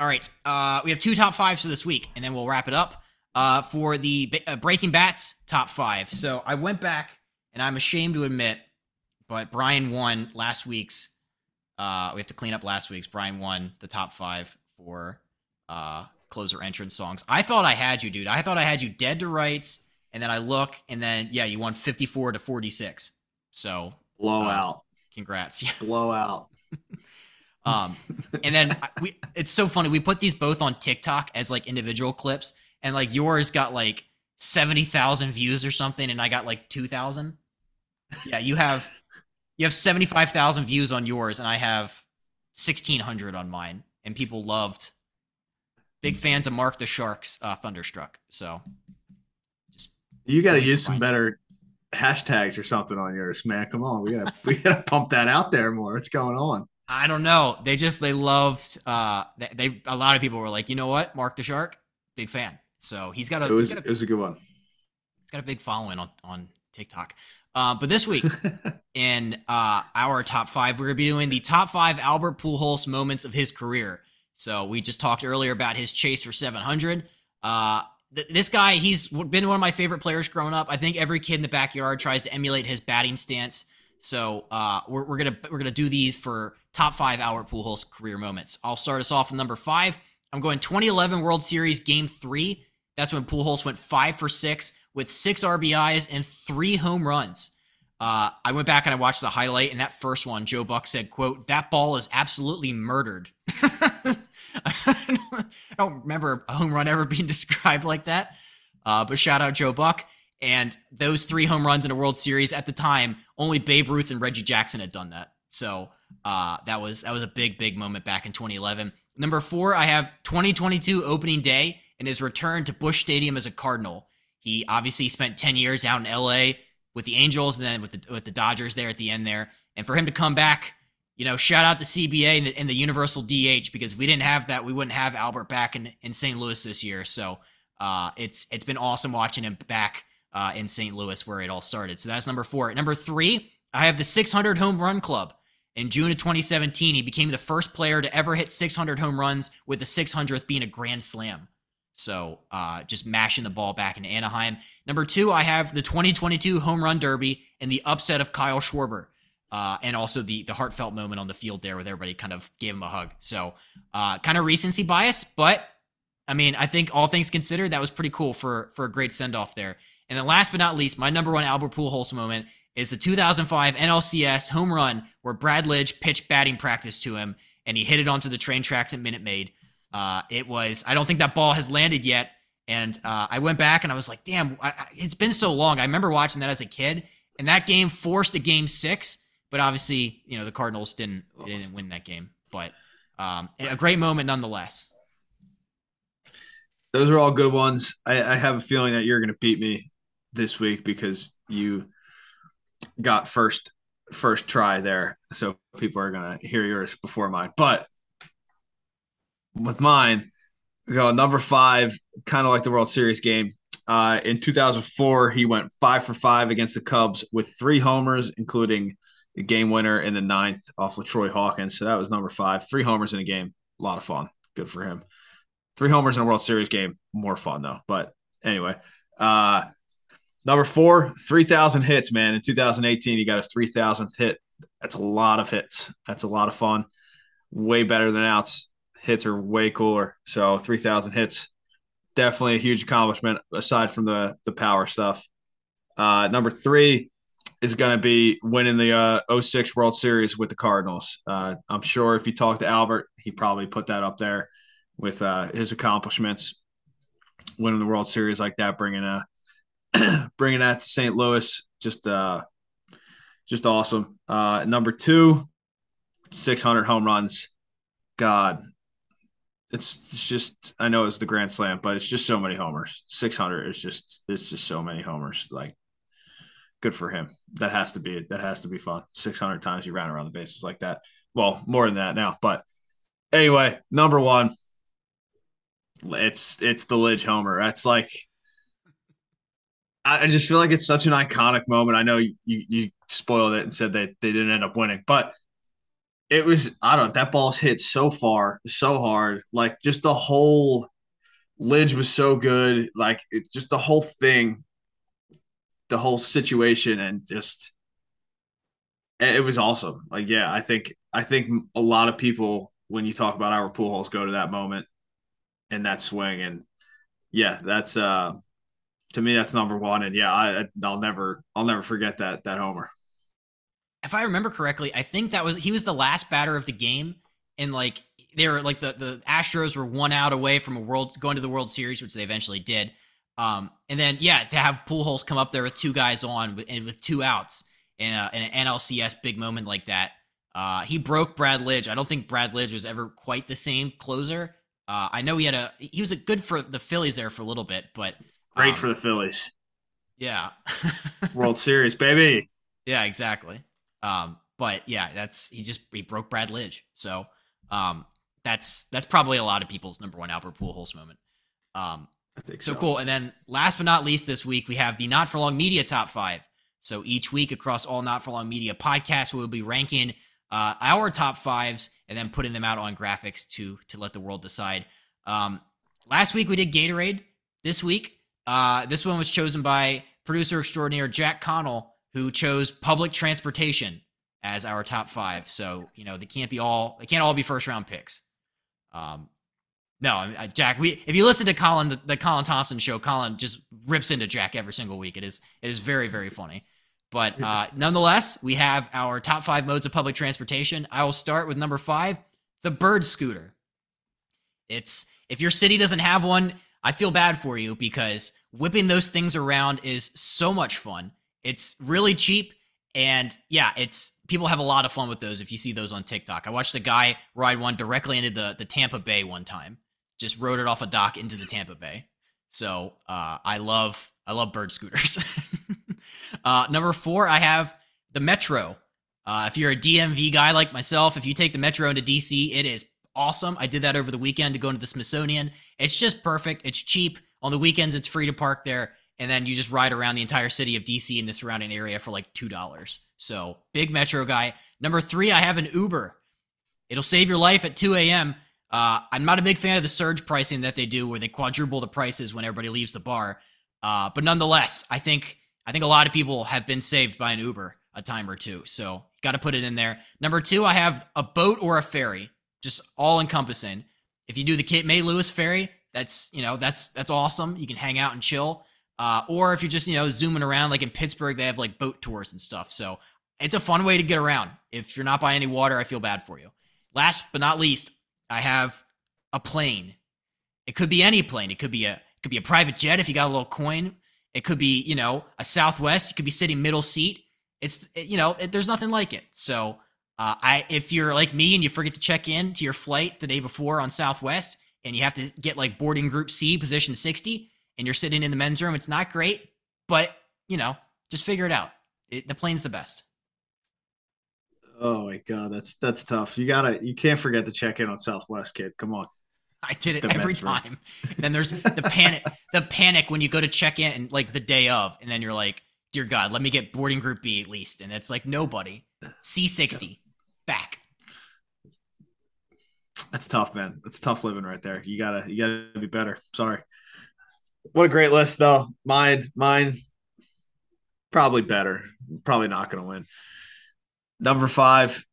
all right, uh, we have two top fives for this week, and then we'll wrap it up uh, for the uh, Breaking Bats top five. So I went back, and I'm ashamed to admit, but Brian won last week's. Uh, we have to clean up last week's. Brian won the top five for uh, closer entrance songs. I thought I had you, dude. I thought I had you dead to rights, and then I look, and then yeah, you won 54 to 46. So blowout. congrats. [LAUGHS] Yeah. Blowout. [LAUGHS] Um, and then we, it's so funny. We put these both on TikTok as like individual clips, and like yours got like seventy thousand views or something, and I got like two thousand. Yeah, you have you have seventy five thousand views on yours, and I have sixteen hundred on mine, and people loved. Big fans of Mark the Sharks uh, Thunderstruck. So, you got to use some better hashtags or something on yours, man. Come on, we gotta [LAUGHS] we gotta pump that out there more. What's going on? I don't know. They just they loved. Uh, they, they a lot of people were like, you know what, Mark the Shark, big fan. So he's got a. It was a, it was a good one. He's got a big following on on TikTok. Uh, but this week [LAUGHS] in uh, our top five, we're gonna be doing the top five Albert Pujols moments of his career. So we just talked earlier about his chase for 700. Uh, th- this guy, he's been one of my favorite players growing up. I think every kid in the backyard tries to emulate his batting stance. So uh, we're, we're gonna we're gonna do these for top five Albert Pujols career moments. I'll start us off with number five. I'm going 2011 World Series Game Three. That's when Pujols went five for six with six RBIs and three home runs. Uh, I went back and I watched the highlight, and that first one, Joe Buck said, "quote That ball is absolutely murdered." [LAUGHS] [LAUGHS] I don't remember a home run ever being [LAUGHS] described like that. Uh, but shout out Joe Buck. And those three home runs in a World Series at the time, only Babe Ruth and Reggie Jackson had done that. So uh, that was that was a big big moment back in 2011. Number four, I have 2022 opening day and his return to Busch Stadium as a Cardinal. He obviously spent 10 years out in LA with the Angels and then with the with the Dodgers there at the end there. And for him to come back, you know, shout out the CBA and the, and the Universal DH because if we didn't have that, we wouldn't have Albert back in, in St. Louis this year. So uh, it's it's been awesome watching him back uh, in St. Louis where it all started. So that's number four. Number three, I have the 600 home run club. In June of 2017, he became the first player to ever hit 600 home runs, with the 600th being a grand slam. So uh, just mashing the ball back in Anaheim. Number two, I have the 2022 home run derby and the upset of Kyle Schwarber. Uh, and also the the heartfelt moment on the field there with everybody kind of gave him a hug. So uh, kind of recency bias, but I mean, I think all things considered, that was pretty cool for for a great send off there. And then last but not least, my number one Albert Pujols moment is the 2005 NLCS home run where Brad Lidge pitched batting practice to him and he hit it onto the train tracks at Minute Maid. Uh, it was, I don't think that ball has landed yet. And uh, I went back and I was like, damn, I, it's been so long. I remember watching that as a kid, and that game forced a game six. But obviously, you know, the Cardinals didn't didn't win that game. But um, a great moment nonetheless. Those are all good ones. I, I have a feeling that you're going to beat me this week because you got first first try there. So people are gonna hear yours before mine. But with mine, we go number five, kind of like the World Series game. Uh, in 2004, he went five for five against the Cubs with three homers, including game winner in the ninth off LaTroy Hawkins. So that was number five. Three homers in a game. A lot of fun. Good for him. Three homers in a World Series game. More fun, though. But anyway, uh, Number four, 3,000 hits, man. In 2018, he got his 3,000th hit. That's a lot of hits. That's a lot of fun. Way better than outs. Hits are way cooler. So 3,000 hits definitely a huge accomplishment aside from the the power stuff. Uh, number three is going to be winning the uh, 06 World Series with the Cardinals. Uh, I'm sure if you talk to Albert, he probably put that up there with uh, his accomplishments, winning the World Series like that, bringing a [CLEARS THROAT] bringing that to St. Louis, just uh, just awesome. Uh, number two, 600 home runs. God, it's, it's just I know it's the Grand Slam, but it's just so many homers. 600 is just it's just so many homers. Like good for him. That has to be that has to be fun. 600 times you ran around the bases like that. Well, more than that now, but anyway, number one, it's it's the Lidge homer. That's like I just feel like it's such an iconic moment. I know you you spoiled it and said that they didn't end up winning, but it was I don't know, that ball's hit so far, so hard. Like just the whole Lidge was so good. Like it's just the whole thing, the whole situation, and just it was awesome. Like yeah, I think I think a lot of people when you talk about Albert Pujols go to that moment and that swing, and yeah, that's uh to me that's number one. And yeah, I I'll never I'll never forget that that homer. If I remember correctly, I think that was he was the last batter of the game, and like they were like the the Astros were one out away from a world going to the World Series, which they eventually did. Um, and then yeah, to have Pujols come up there with two guys on with, and with two outs in, a, in an NLCS big moment like that. Uh, he broke Brad Lidge. I don't think Brad Lidge was ever quite the same closer. Uh, I know he had a he was a good for the Phillies there for a little bit, but great um, for the Phillies. Yeah, [LAUGHS] World Series, baby. Yeah, exactly. Um, but yeah, that's he just he broke Brad Lidge, so um, that's that's probably a lot of people's number one Albert Pujols moment. Um, so, so cool. And then last but not least, this week we have the Not for Long Media Top Five. So each week across all Not for Long Media podcasts, we'll be ranking uh, our top fives and then putting them out on graphics to to let the world decide. Um, last week we did Gatorade. This week, uh, this one was chosen by producer extraordinaire Jack Connell, who chose public transportation as our top five. So you know they can't be all they can't all be first round picks. Um, no, Jack. We if you listen to Colin the, the Colin Thompson show, Colin just rips into Jack every single week. It is it is very very funny. But uh, nonetheless, we have our top five modes of public transportation. I will start with number five, the bird scooter. It's if your city doesn't have one, I feel bad for you because whipping those things around is so much fun. It's really cheap. And yeah, it's people have a lot of fun with those if you see those on TikTok. I watched a guy ride one directly into the, the Tampa Bay one time. Just rode it off a dock into the Tampa Bay. So uh, I love I love bird scooters. [LAUGHS] Uh, number four, I have the Metro. Uh, if you're a DMV guy like myself, if you take the Metro into DC, it is awesome. I did that over the weekend to go into the Smithsonian. It's just perfect. It's cheap. On the weekends, it's free to park there. And then you just ride around the entire city of DC and the surrounding area for like $2. So, big Metro guy. Number three, I have an Uber. It'll save your life at 2 a.m. Uh, I'm not a big fan of the surge pricing that they do where they quadruple the prices when everybody leaves the bar. Uh, but nonetheless, I think I think a lot of people have been saved by an Uber a time or two. So got to put it in there. Number two, I have a boat or a ferry, just all encompassing. If you do the Cape May Lewes ferry, that's you know that's that's awesome. You can hang out and chill. Uh, or if you're just you know zooming around, like in Pittsburgh, they have like boat tours and stuff. So it's a fun way to get around. If you're not by any water, I feel bad for you. Last but not least, I have a plane. It could be any plane. It could be a it could be a private jet if you got a little coin. It could be, you know, a Southwest. You could be sitting middle seat. It's, you know, it, there's nothing like it. So, uh, I if you're like me and you forget to check in to your flight the day before on Southwest, and you have to get like boarding group C, position 60, and you're sitting in the men's room, it's not great, but you know, just figure it out. It, the plane's the best. Oh my god, that's that's tough. You gotta, you can't forget to check in on Southwest, kid. Come on. I did it the every time. then there's the panic, [LAUGHS] the panic when you go to check in and like the day of, and then you're like, "Dear God, let me get boarding group B at least." And it's like nobody. C60 back. That's tough, man. That's tough living right there. You gotta, you gotta be better. Sorry. What a great list, though. Mine, mine, probably better. Probably not gonna win. Number five,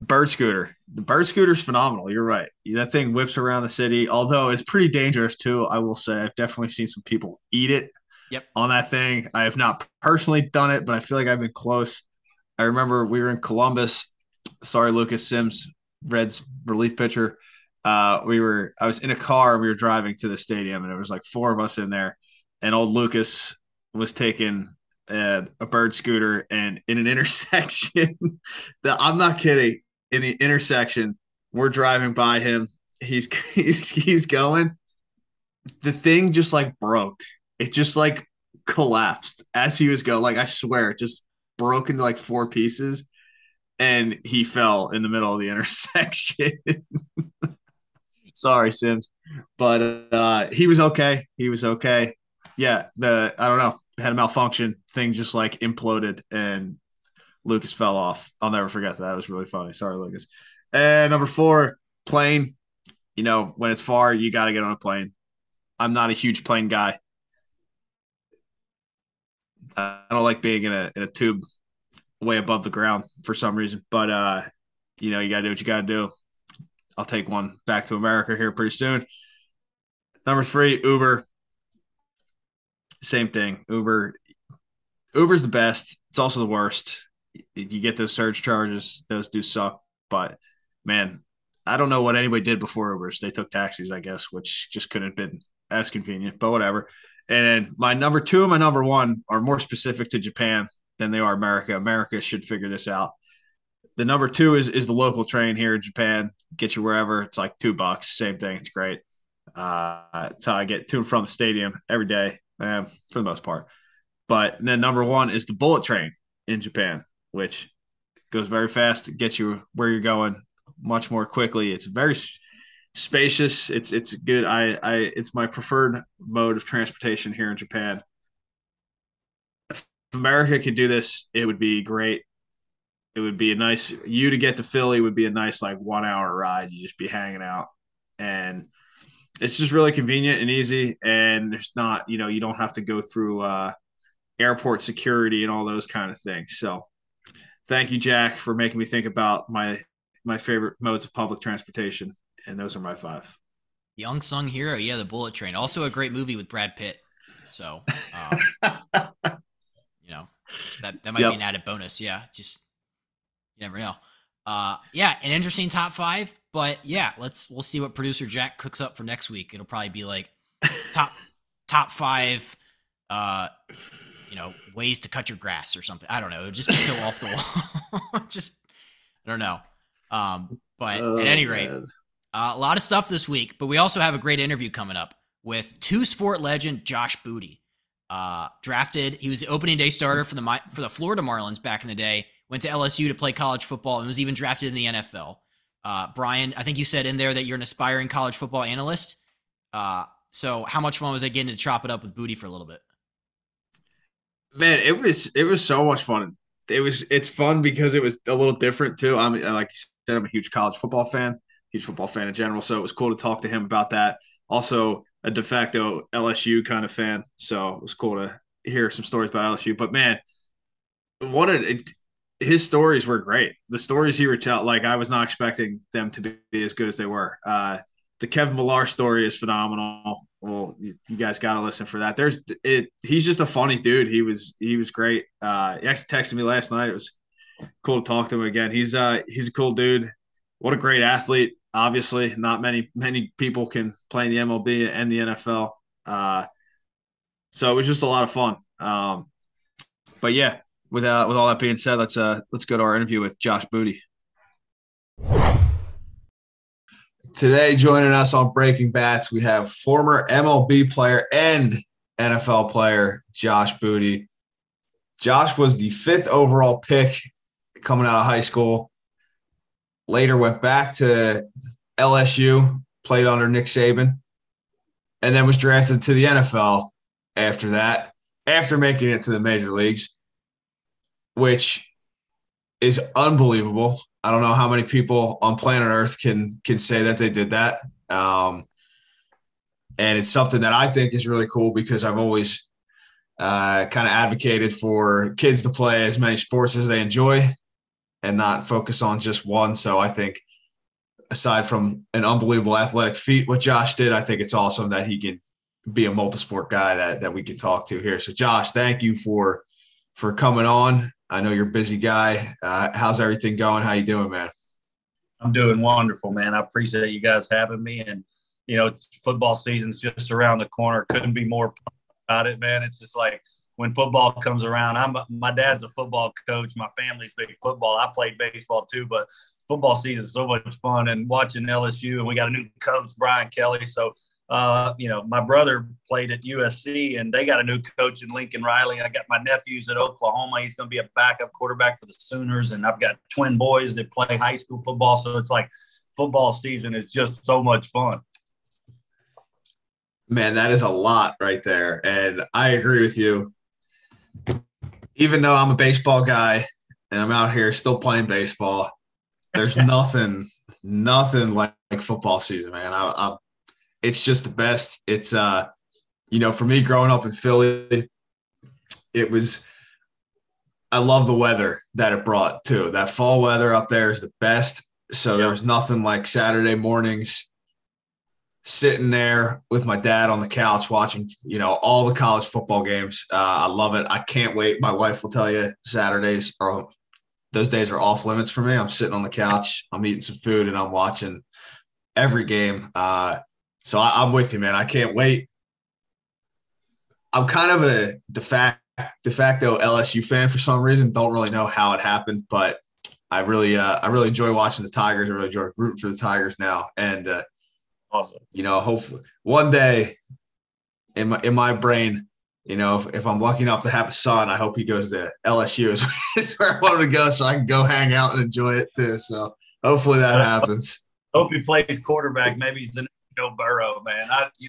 bird scooter. the bird scooter is phenomenal. You're right. That thing whips around the city, although it's pretty dangerous too. I will say I've definitely seen some people eat it. Yep. On that thing, I have not personally done it, but I feel like I've been close. I remember we were in Columbus. Sorry, Lucas Sims, Reds relief pitcher. Uh, we were I was in a car and we were driving to the stadium, and there was like four of us in there, and old Lucas was taking uh, a bird scooter, and in an [LAUGHS] intersection, that I'm not kidding, in the intersection, we're driving by him. He's [LAUGHS] he's he's going. The thing just like broke. It just like collapsed as he was going. Like I swear, it just broke into like four pieces, and he fell in the middle of the [LAUGHS] intersection. Sorry, Sims, but uh, he was okay. He was okay. Yeah, the I don't know had a malfunction. Thing just like imploded, and Lucas fell off. I'll never forget that. That was really funny. Sorry, Lucas. And number four, plane. You know, when it's far, you got to get on a plane. I'm not a huge plane guy. I don't like being in a in a tube way above the ground for some reason, but uh, you know, you got to do what you got to do. I'll take one back to America here pretty soon. Number three, Uber. Same thing. Uber. Uber's the best. It's also the worst. You get those surge charges; those do suck. But man, I don't know what anybody did before Ubers. They took taxis, I guess, which just couldn't have been as convenient. But whatever. And then my number two and my number one are more specific to Japan than they are America. America should figure this out. The number two is is the local train here in Japan. Get you wherever. It's like two bucks. Same thing. It's great. Uh, how I get to and from the stadium every day, eh, for the most part. But then number one is the bullet train in Japan, which goes very fast, gets you where you're going much more quickly. It's very spacious. It's it's good. I I it's my preferred mode of transportation here in Japan. If America could do this, it would be great. It would be a nice you to get to Philly would be a nice like one hour ride. You just be hanging out and it's just really convenient and easy and there's not you know you don't have to go through uh, airport security and all those kind of things so thank you jack for making me think about my my favorite modes of public transportation and those are my five young sung hero, yeah, the Bullet Train. Also a great movie with Brad Pitt. So, um, [LAUGHS] you know, that that might Yep. be an added bonus. Yeah, just you never know. Uh, yeah, an interesting top five, but yeah, let's we'll see what producer Jack cooks up for next week. It'll probably be like top [LAUGHS] top five, uh, you know, ways to cut your grass or something. I don't know. It'll just be so off the wall. [LAUGHS] just I don't know. Um, but Oh, at any rate, uh, a lot of stuff this week, but we also have a great interview coming up with two sport legend Josh Booty. Uh, drafted, he was the opening day starter for the for the Florida Marlins back in the day. Went to LSU to play college football and was even drafted in the NFL. Uh, Brian, I think you said in there that you're an aspiring college football analyst. Uh, so how much fun was it getting to chop it up with Booty for a little bit? man it was it was so much fun. It was it's fun because it was a little different too. I'm like you said i'm a huge college football fan huge football fan in general. So it was cool to talk to him about that. Also a de facto lsu kind of fan. So it was cool to hear some stories about lsu but man what a his stories were great the stories he would tell like i was not expecting them to be as good as they were uh the Kevin Millar story is phenomenal. Well, you, you guys got to listen for that. There's it. He's just a funny dude. He was he was great. Uh, he actually texted me last night. It was cool to talk to him again. He's uh he's a cool dude. What a great athlete. Obviously, not many many people can play in the MLB and the NFL. Uh, so it was just a lot of fun. Um, but yeah, with uh, with all that being said, let's uh let's go to our interview with Josh Booty. Today, joining us on Breaking Bats, we have former MLB player and NFL player Josh Booty. Josh was the fifth overall pick coming out of high school. Later went back to LSU, played under Nick Saban, and then was drafted to the NFL after that, after making it to the major leagues, which is unbelievable. I don't know how many people on planet Earth can can say that they did that. Um, and it's something that I think is really cool because I've always uh, kind of advocated for kids to play as many sports as they enjoy and not focus on just one. So I think aside from an unbelievable athletic feat, what Josh did, I think it's awesome that he can be a multisport guy that that we can talk to here. So, Josh, thank you for for coming on. I know you're a busy guy. Uh, how's everything going? How you doing, man? I'm doing wonderful, man. I appreciate you guys having me. And you know, it's football season's just around the corner. Couldn't be more about it, man. It's just like when football comes around. I'm my dad's a football coach. My family's big football. I played baseball too, but football season is so much fun. And watching LSU, and we got a new coach, Brian Kelly. So uh, you know, my brother played at USC and they got a new coach in Lincoln Riley. I got my nephews at Oklahoma. He's going to be a backup quarterback for the Sooners. And I've got twin boys that play high school football. So it's like football season is just so much fun. Man, that is a lot right there. And I agree with you. Even though I'm a baseball guy and I'm out here still playing baseball, there's [LAUGHS] nothing, nothing like, like football season, man. I, I it's just the best. It's uh, you know, for me growing up in Philly, it was I love the weather that it brought too. That fall weather up there is the best. So there was nothing like Saturday mornings sitting there with my dad on the couch watching, you know, all the college football games. Uh, I love it. I can't wait. My wife will tell you Saturdays are those days are off limits for me. I'm sitting on the couch, I'm eating some food, and I'm watching every game. Uh, so I, am with you, man. I can't wait. I'm kind of a de facto, de facto LSU fan for some reason. Don't really know how it happened, but I really, uh, I really enjoy watching the Tigers. I really enjoy rooting for the Tigers now. And uh, awesome. You know, hopefully one day in my in my brain, you know, if, if I'm lucky enough to have a son, I hope he goes to LSU is, [LAUGHS] is where I want him to go, so I can go hang out and enjoy it too. So hopefully that [LAUGHS] happens. Hope he plays quarterback. Maybe he's the Joe Burrow, man. I, you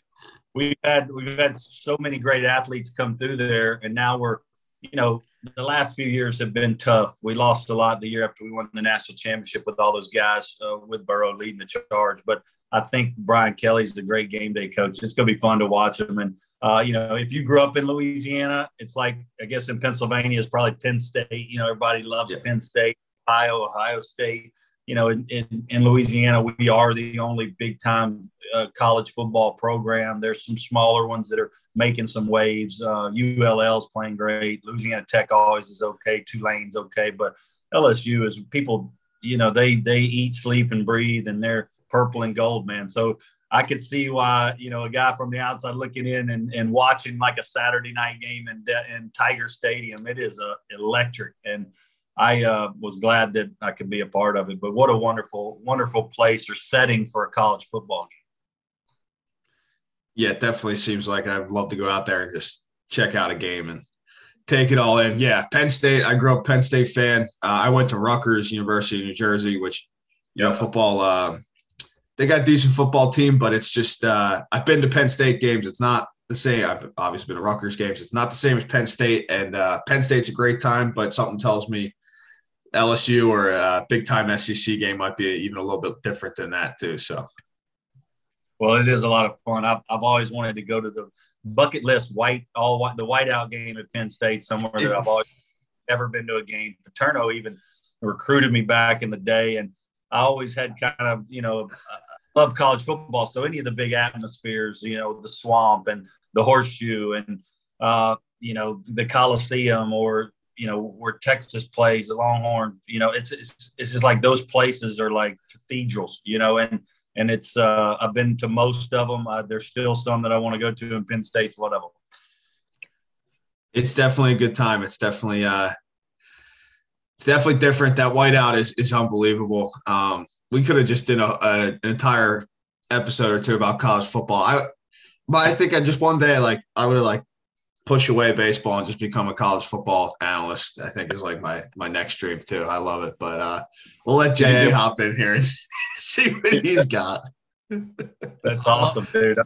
we've had we've had so many great athletes come through there, and now we're, you know, the last few years have been tough. We lost a lot the year after we won the national championship with all those guys uh, with Burrow leading the charge. But I think Brian Kelly's a great game day coach. It's going to be fun to watch him. And uh, you know, if you grew up in Louisiana, it's like I guess in Pennsylvania is probably Penn State. You know, everybody loves yeah. Penn State, Ohio, Ohio State you know, in, in, in, Louisiana, we are the only big time uh, college football program. There's some smaller ones that are making some waves. Uh, ULL's playing great. Louisiana Tech always is okay. Tulane's okay, but LSU is people. You know, they they eat, sleep, and breathe, and they're purple and gold, man. So I could see why you know a guy from the outside looking in and, and watching like a Saturday night game in in Tiger Stadium. It is uh, electric and I uh, was glad that I could be a part of it. But what a wonderful, wonderful place or setting for a college football game. Yeah, it definitely seems like I'd love to go out there and just check out a game and take it all in. Yeah, Penn State. I grew up Penn State fan. Uh, I went to Rutgers University, in New Jersey, which you know football. Uh, they got a decent football team, but it's just uh, I've been to Penn State games. It's not the same. I've obviously been to Rutgers games. It's not the same as Penn State, and uh, Penn State's a great time, but something tells me LSU or a big time SEC game might be even a little bit different than that too. So, well, it is a lot of fun. I've, I've always wanted to go to the bucket list white all white the whiteout game at Penn State somewhere that I've always never been to a game. Paterno even recruited me back in the day, and I always had kind of you know love college football. So any of the big atmospheres, you know, the swamp and the horseshoe and uh, you know the Coliseum or you know where Texas plays the Longhorn. You know, it's it's it's just like those places are like cathedrals. You know, and and it's uh, I've been to most of them. Uh, there's still some that I want to go to, and Penn State's one of them. It's definitely a good time. It's definitely uh, it's definitely different. That whiteout is is unbelievable. Um, we could have just did a, a, an entire episode or two about college football. I, but I think I just one day like I would have like push away baseball and just become a college football analyst. I think is like my my next dream too. I love it. But uh, we'll let Jay hop in here and [LAUGHS] see what he's got. That's awesome, dude.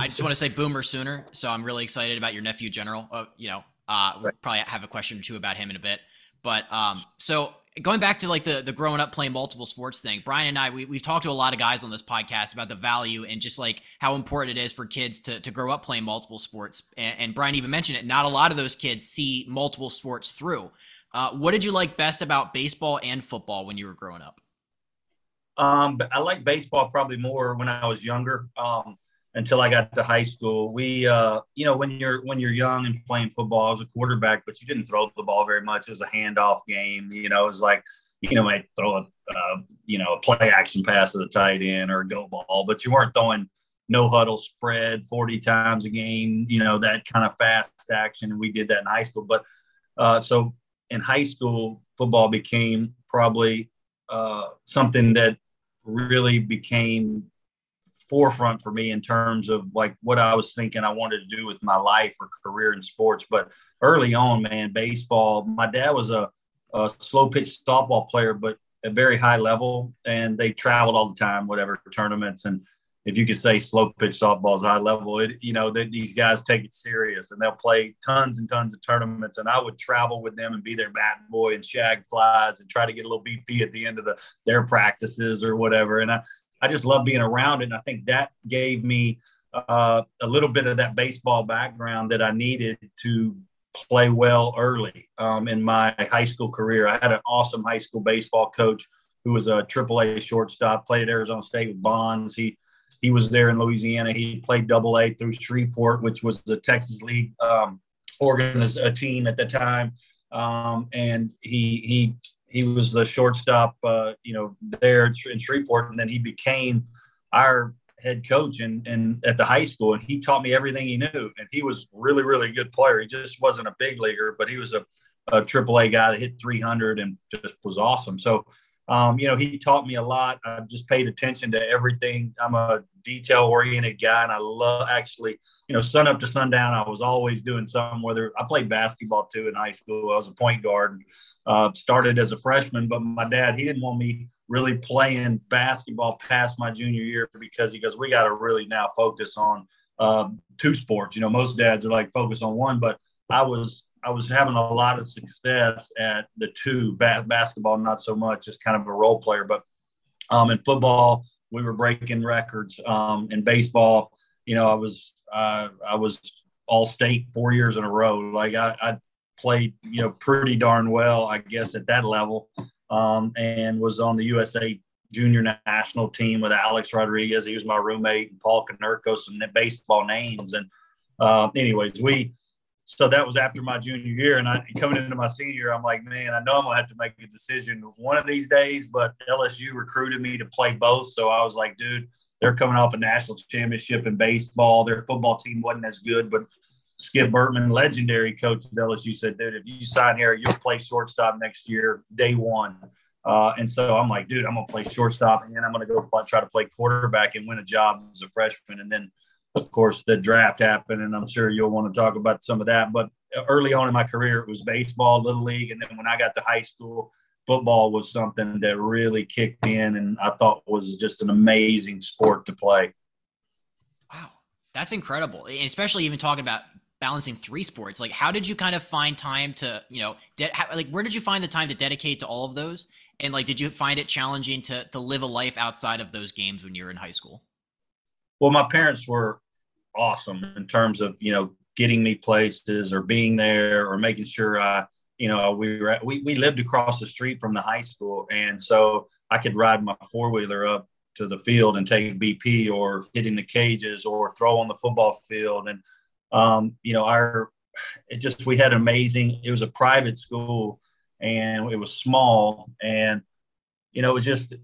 I just want to say Boomer Sooner. So I'm really excited about your nephew, General. Uh, you know, uh, we'll probably have a question or two about him in a bit. But um, so going back to like the the growing up playing multiple sports thing brian and i we, we've talked to a lot of guys on this podcast about the value and just like how important it is for kids to, to grow up playing multiple sports. And, and brian even mentioned it not a lot of those kids see multiple sports through. Uh, what did you like best about baseball and football when you were growing up? Um, I like baseball probably more when I was younger. Um, until I got to high school, we, uh, you know, when you're when you're young and playing football, I was a quarterback, but you didn't throw the ball very much. It was a handoff game. You know, it was like, you know, I throw a, uh, you know, a play action pass to the tight end or a go ball, but you weren't throwing no huddle spread 40 times a game, you know, that kind of fast action. And we did that in high school. But uh, so in high school, football became probably uh, something that really became forefront for me in terms of like what I was thinking I wanted to do with my life or career in sports. But early on, man, baseball, my dad was a, a slow pitch softball player, but a very high level. And they traveled all the time, whatever tournaments. And if you could say slow pitch softball is high level, it, you know, that these guys take it serious and they'll play tons and tons of tournaments. And I would travel with them and be their bat boy and shag flies and try to get a little BP at the end of the their practices or whatever. And I, I just love being around it. And I think that gave me uh, a little bit of that baseball background that I needed to play well early um, in my high school career. I had an awesome high school baseball coach who was a AAA shortstop, played at Arizona State with Bonds. He he was there in Louisiana. He played Double A through Shreveport, which was the Texas League um, organiz- a team at the time, um, and he he he was the shortstop, uh, you know, there in Shreveport, and then he became our head coach and and at the high school, and he taught me everything he knew. And he was really really good player. He just wasn't a big leaguer, but he was a a AAA guy that hit 300 and just was awesome. So um, you know, he taught me a lot. I just paid attention to everything. I'm a detail oriented guy, and I love actually, you know, sun up to sundown. I was always doing something. Whether I played basketball too in high school, I was a point guard. Uh, started as a freshman, but my dad he didn't want me really playing basketball past my junior year because he goes, we got to really now focus on uh, two sports. You know, most dads are like focused on one, but I was I was having a lot of success at the two ba- basketball, not so much, just kind of a role player. But um, in football, we were breaking records. Um, in baseball, you know, I was uh, I was all state four years in a row. Like I, I played, you know, pretty darn well, I guess, at that level, um, and was on the USA junior national team with Alex Rodriguez. He was my roommate, and Paul Konerkos, and baseball names. And uh, anyways, we so that was after my junior year, and I coming into my senior I'm like, man, I know I'm gonna have to make a decision one of these days. But LSU recruited me to play both, so I was like, dude, they're coming off a national championship in baseball. Their football team wasn't as good, but Skip Bertman, legendary coach at LSU, said, dude, if you sign here, you'll play shortstop next year, day one. Uh, and so I'm like, dude, I'm gonna play shortstop, and I'm gonna go try to play quarterback and win a job as a freshman, and then of course, the draft happened, and I'm sure you'll want to talk about some of that. But early on in my career, it was baseball, little league, and then when I got to high school, football was something that really kicked in, and I thought was just an amazing sport to play. Wow, that's incredible, especially even talking about balancing three sports. Like, how did you kind of find time to, you know, de- how, like where did you find the time to dedicate to all of those? And like, did you find it challenging to to live a life outside of those games when you were in high school? Well, my parents were awesome in terms of you know getting me places or being there or making sure I you know we were at, we we lived across the street from the high school and so I could ride my four wheeler up to the field and take BP or hitting the cages or throw on the football field and um, you know our it just we had amazing it was a private school and it was small and you know it was just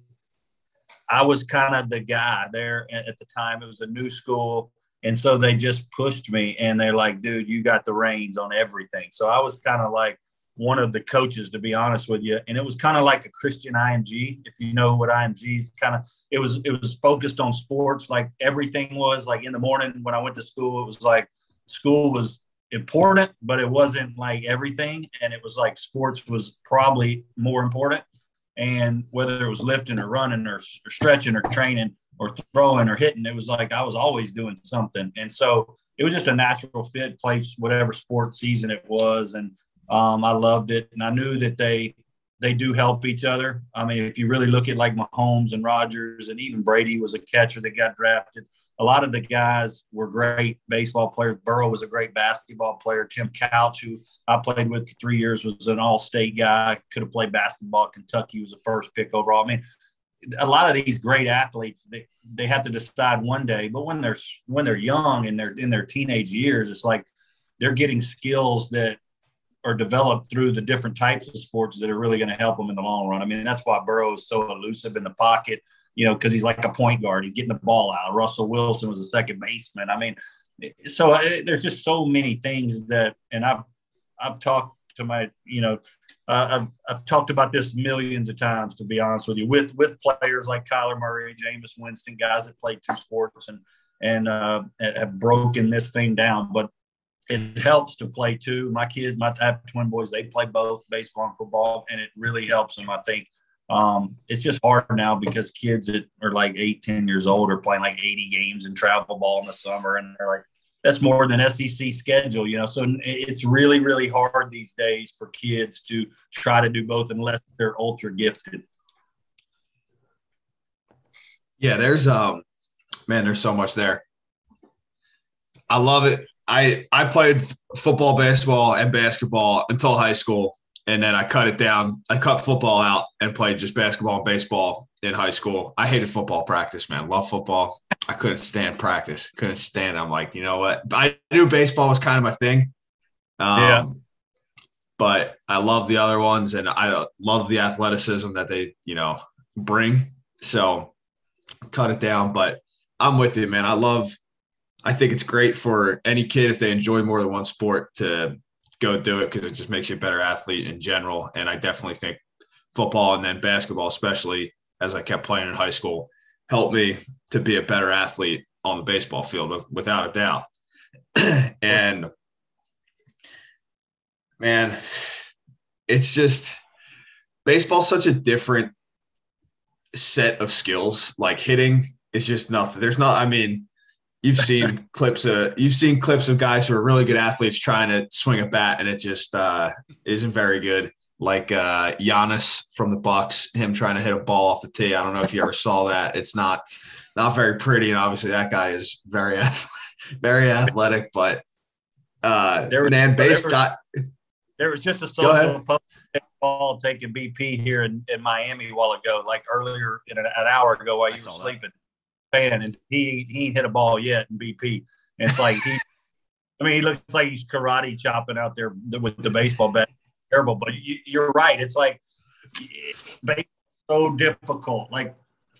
I was kind of the guy there at the time. It was a new school. And so they just pushed me and they're like, dude, you got the reins on everything. So I was kind of like one of the coaches, to be honest with you. And it was kind of like a Christian IMG, if you know what IMG is kind of, it was, it was focused on sports. Like everything was like in the morning when I went to school, it was like school was important, but it wasn't like everything. And it was like sports was probably more important. And whether it was lifting or running or, or stretching or training, or throwing or hitting. It was like I was always doing something. And so it was just a natural fit, place, whatever sport season it was. And um, I loved it. And I knew that they they do help each other. I mean, if you really look at like Mahomes and Rodgers, and even Brady was a catcher that got drafted. A lot of the guys were great baseball players. Burrow was a great basketball player. Tim Couch, who I played with for three years, was an all-state guy. Could have played basketball Kentucky. Was the first pick overall. I mean, a lot of these great athletes they, they have to decide one day but when they're when they're young and they're in their teenage years it's like they're getting skills that are developed through the different types of sports that are really going to help them in the long run. I mean that's why burrow is so elusive in the pocket you know because he's like a point guard. He's getting the ball out. Russell wilson was a second baseman. I mean so uh, there's just so many things that and i've i've talked to my you know uh, I've, I've talked about this millions of times, to be honest with you, with with players like Kyler Murray, Jameis Winston, guys that play two sports and and uh, have broken this thing down. But it helps to play two. My kids, my I twin boys, they play both baseball and football, and it really helps them. I think um, it's just hard now because kids that are like eight, 10 years old are playing like 80 games in travel ball in the summer, and they're like, that's more than SEC schedule, you know. So it's really, really hard these days for kids to try to do both unless they're ultra gifted. Yeah, there's um man, there's so much there. I love it. I I played football, baseball, and basketball until high school, and then I cut it down. I cut football out and played just basketball and baseball in high school. I hated football practice, man. Love football. I couldn't stand practice. Couldn't stand. It. I'm like, you know what? I knew baseball was kind of my thing. Um, yeah. But I love the other ones, and I love the athleticism that they, you know, bring. So cut it down. But I'm with you, man. I love. I think it's great for any kid if they enjoy more than one sport to go do it because it just makes you a better athlete in general. And I definitely think football and then basketball, especially as I kept playing in high school, helped me to be a better athlete on the baseball field without a doubt. [CLEARS THROAT] and man, it's just baseball's such a different set of skills. Like hitting is just nothing. There's not, I mean, you've seen clips of you've seen clips of guys who are really good athletes trying to swing a bat and it just uh, isn't very good like uh, Giannis from the Bucks, him trying to hit a ball off the tee. I don't know if you ever saw that. It's not not very pretty, and obviously that guy is very [LAUGHS] very athletic. But uh, there was, man, base there was, got there was just a social ball taking BP here in, in Miami a while ago, like earlier in an, an hour ago while you were sleeping. Fan and he he ain't hit a ball yet in BP. And it's like he, I mean, he looks like he's karate chopping out there with the baseball bat terrible. But you, are right. It's like it's so difficult. Like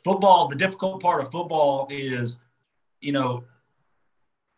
football, the difficult part of football is, you know,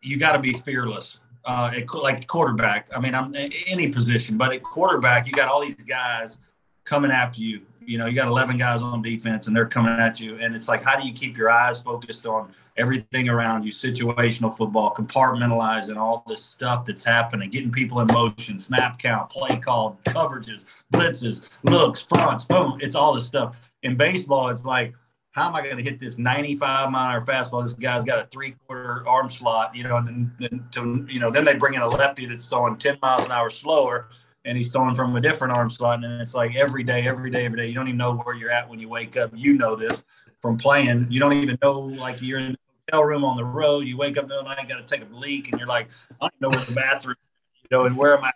you got to be fearless. Uh, like quarterback. I mean, I'm any position, but at quarterback, you got all these guys coming after you. You know, you got 11 guys on defense, and they're coming at you. And it's like, how do you keep your eyes focused on everything around you, situational football, compartmentalizing all this stuff that's happening, getting people in motion, snap count, play call, coverages, blitzes, looks, fronts, boom. It's all this stuff. In baseball, it's like, how am I going to hit this 95 mile an hour fastball? This guy's got a three quarter arm slot, you know, and then, then to, you know, then they bring in a lefty that's throwing 10 miles an hour slower and he's throwing from a different arm slot. And it's like every day, every day, every day. You don't even know where you're at when you wake up. You know this from playing. You don't even know like you're in the hotel room on the road. You wake up in the night, got to take a leak, and you're like, I don't know where the bathroom, Is, you know, and where am I?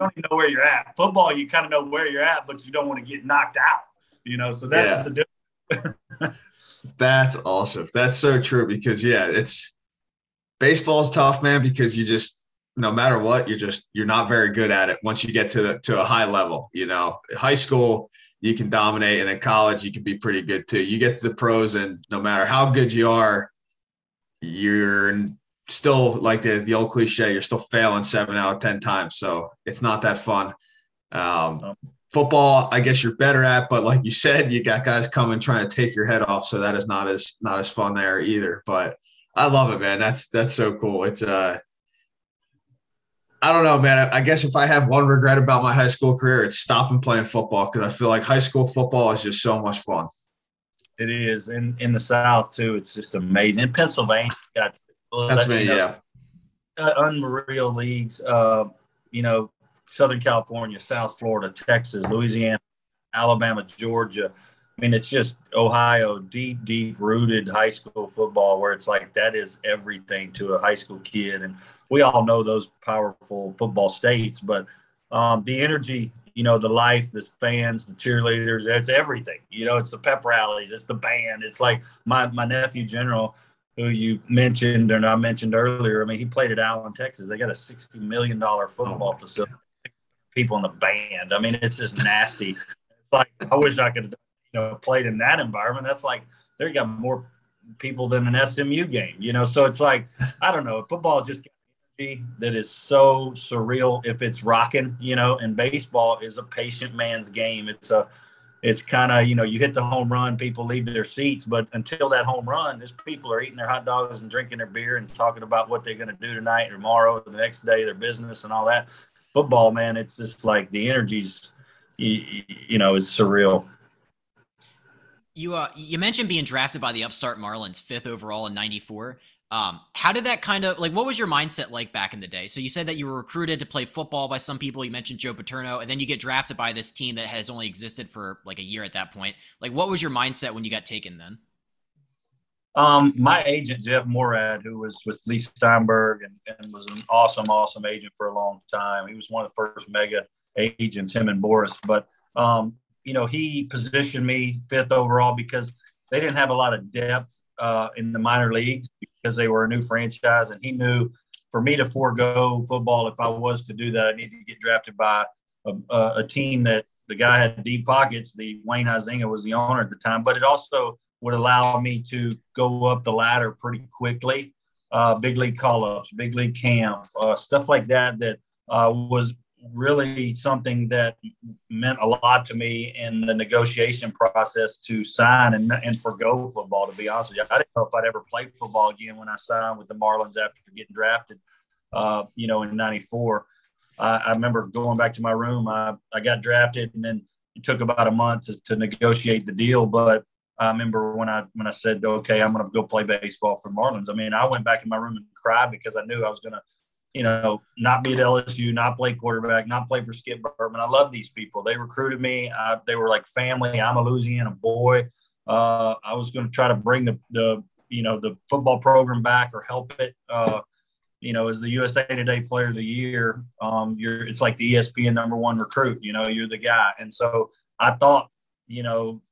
You don't even know where you're at. Football, you kind of know where you're at, but you don't want to get knocked out, you know. So that's yeah. the difference. [LAUGHS] that's awesome. That's so true because yeah, it's baseball's tough, man, because you just no matter what, you're just you're not very good at it once you get to the to a high level. You know, high school you can dominate, and in college you can be pretty good too. You get to the pros, and no matter how good you are, you're still like the, the old cliche, you're still failing seven out of 10 times. So it's not that fun. Um, football, I guess you're better at, but like you said, you got guys coming trying to take your head off. So that is not as, not as fun there either, but I love it, man. That's, that's so cool. It's, uh, I don't know, man. I guess if I have one regret about my high school career, it's stopping playing football because I feel like high school football is just so much fun. It is in in the South too. It's just amazing. In Pennsylvania, got Pennsylvania, yeah, unreal leagues. Uh, you know, Southern California, South Florida, Texas, Louisiana, Alabama, Georgia. I mean, it's just Ohio, deep, deep rooted high school football where it's like that is everything to a high school kid. And we all know those powerful football states, but um, the energy you know, the life, the fans, the cheerleaders, it's everything. You know, it's the pep rallies, it's the band. It's like my my nephew General, who you mentioned and I mentioned earlier. I mean, he played at Allen, Texas. They got a sixty million dollar football oh. facility. People in the band. I mean, it's just nasty. it's like I wish I could have, you know, played in that environment. That's like they got more people than an SMU game. You know, so it's like I don't know. Football is just that is so surreal if it's rocking, you know, and baseball is a patient man's game. It's a it's kind of, you know, you hit the home run, people leave their seats, but until that home run, there's people are eating their hot dogs and drinking their beer and talking about what they're going to do tonight or tomorrow, or the next day, their business and all that. Football, man, it's just like the energies, you, you know, is surreal. You uh, you mentioned being drafted by the upstart Marlins, fifth overall in '94. Um, how did that kind of like what was your mindset like back in the day? So you said that you were recruited to play football by some people. You mentioned Joe Paterno, and then you get drafted by this team that has only existed for like a year at that point. Like, what was your mindset when you got taken then? Um, my agent Jeff Moorad, who was with Leigh Steinberg and, and was an awesome, awesome agent for a long time. He was one of the first mega agents, him and Boris. But um, you know, he positioned me fifth overall because they didn't have a lot of depth uh, in the minor leagues because they were a new franchise, and he knew for me to forego football if I was to do that, I needed to get drafted by a, a team that the guy had deep pockets. The Wayne Huizenga was the owner at the time, but it also would allow me to go up the ladder pretty quickly. Uh, big league call ups, big league camp, uh, stuff like that. That uh, was really something that meant a lot to me in the negotiation process to sign and, and forego football, to be honest with you. I didn't know if I'd ever play football again when I signed with the Marlins after getting drafted, uh, you know, in 94. I, I, remember going back to my room. I, I got drafted and then it took about a month to, to negotiate the deal. But I remember when I when I said, okay, I'm going to go play baseball for Marlins. I mean, I went back in my room and cried because I knew I was going to – you know, not be at LSU, not play quarterback, not play for Skip Bertman. I love these people. They recruited me. I, they were like family. I'm a Louisiana boy. Uh, I was going to try to bring the, the, you know, the football program back or help it. Uh, you know, as the USA Today Player of the Year, um, you're it's like the ESPN number one recruit. You know, you're the guy, and so I thought, you know,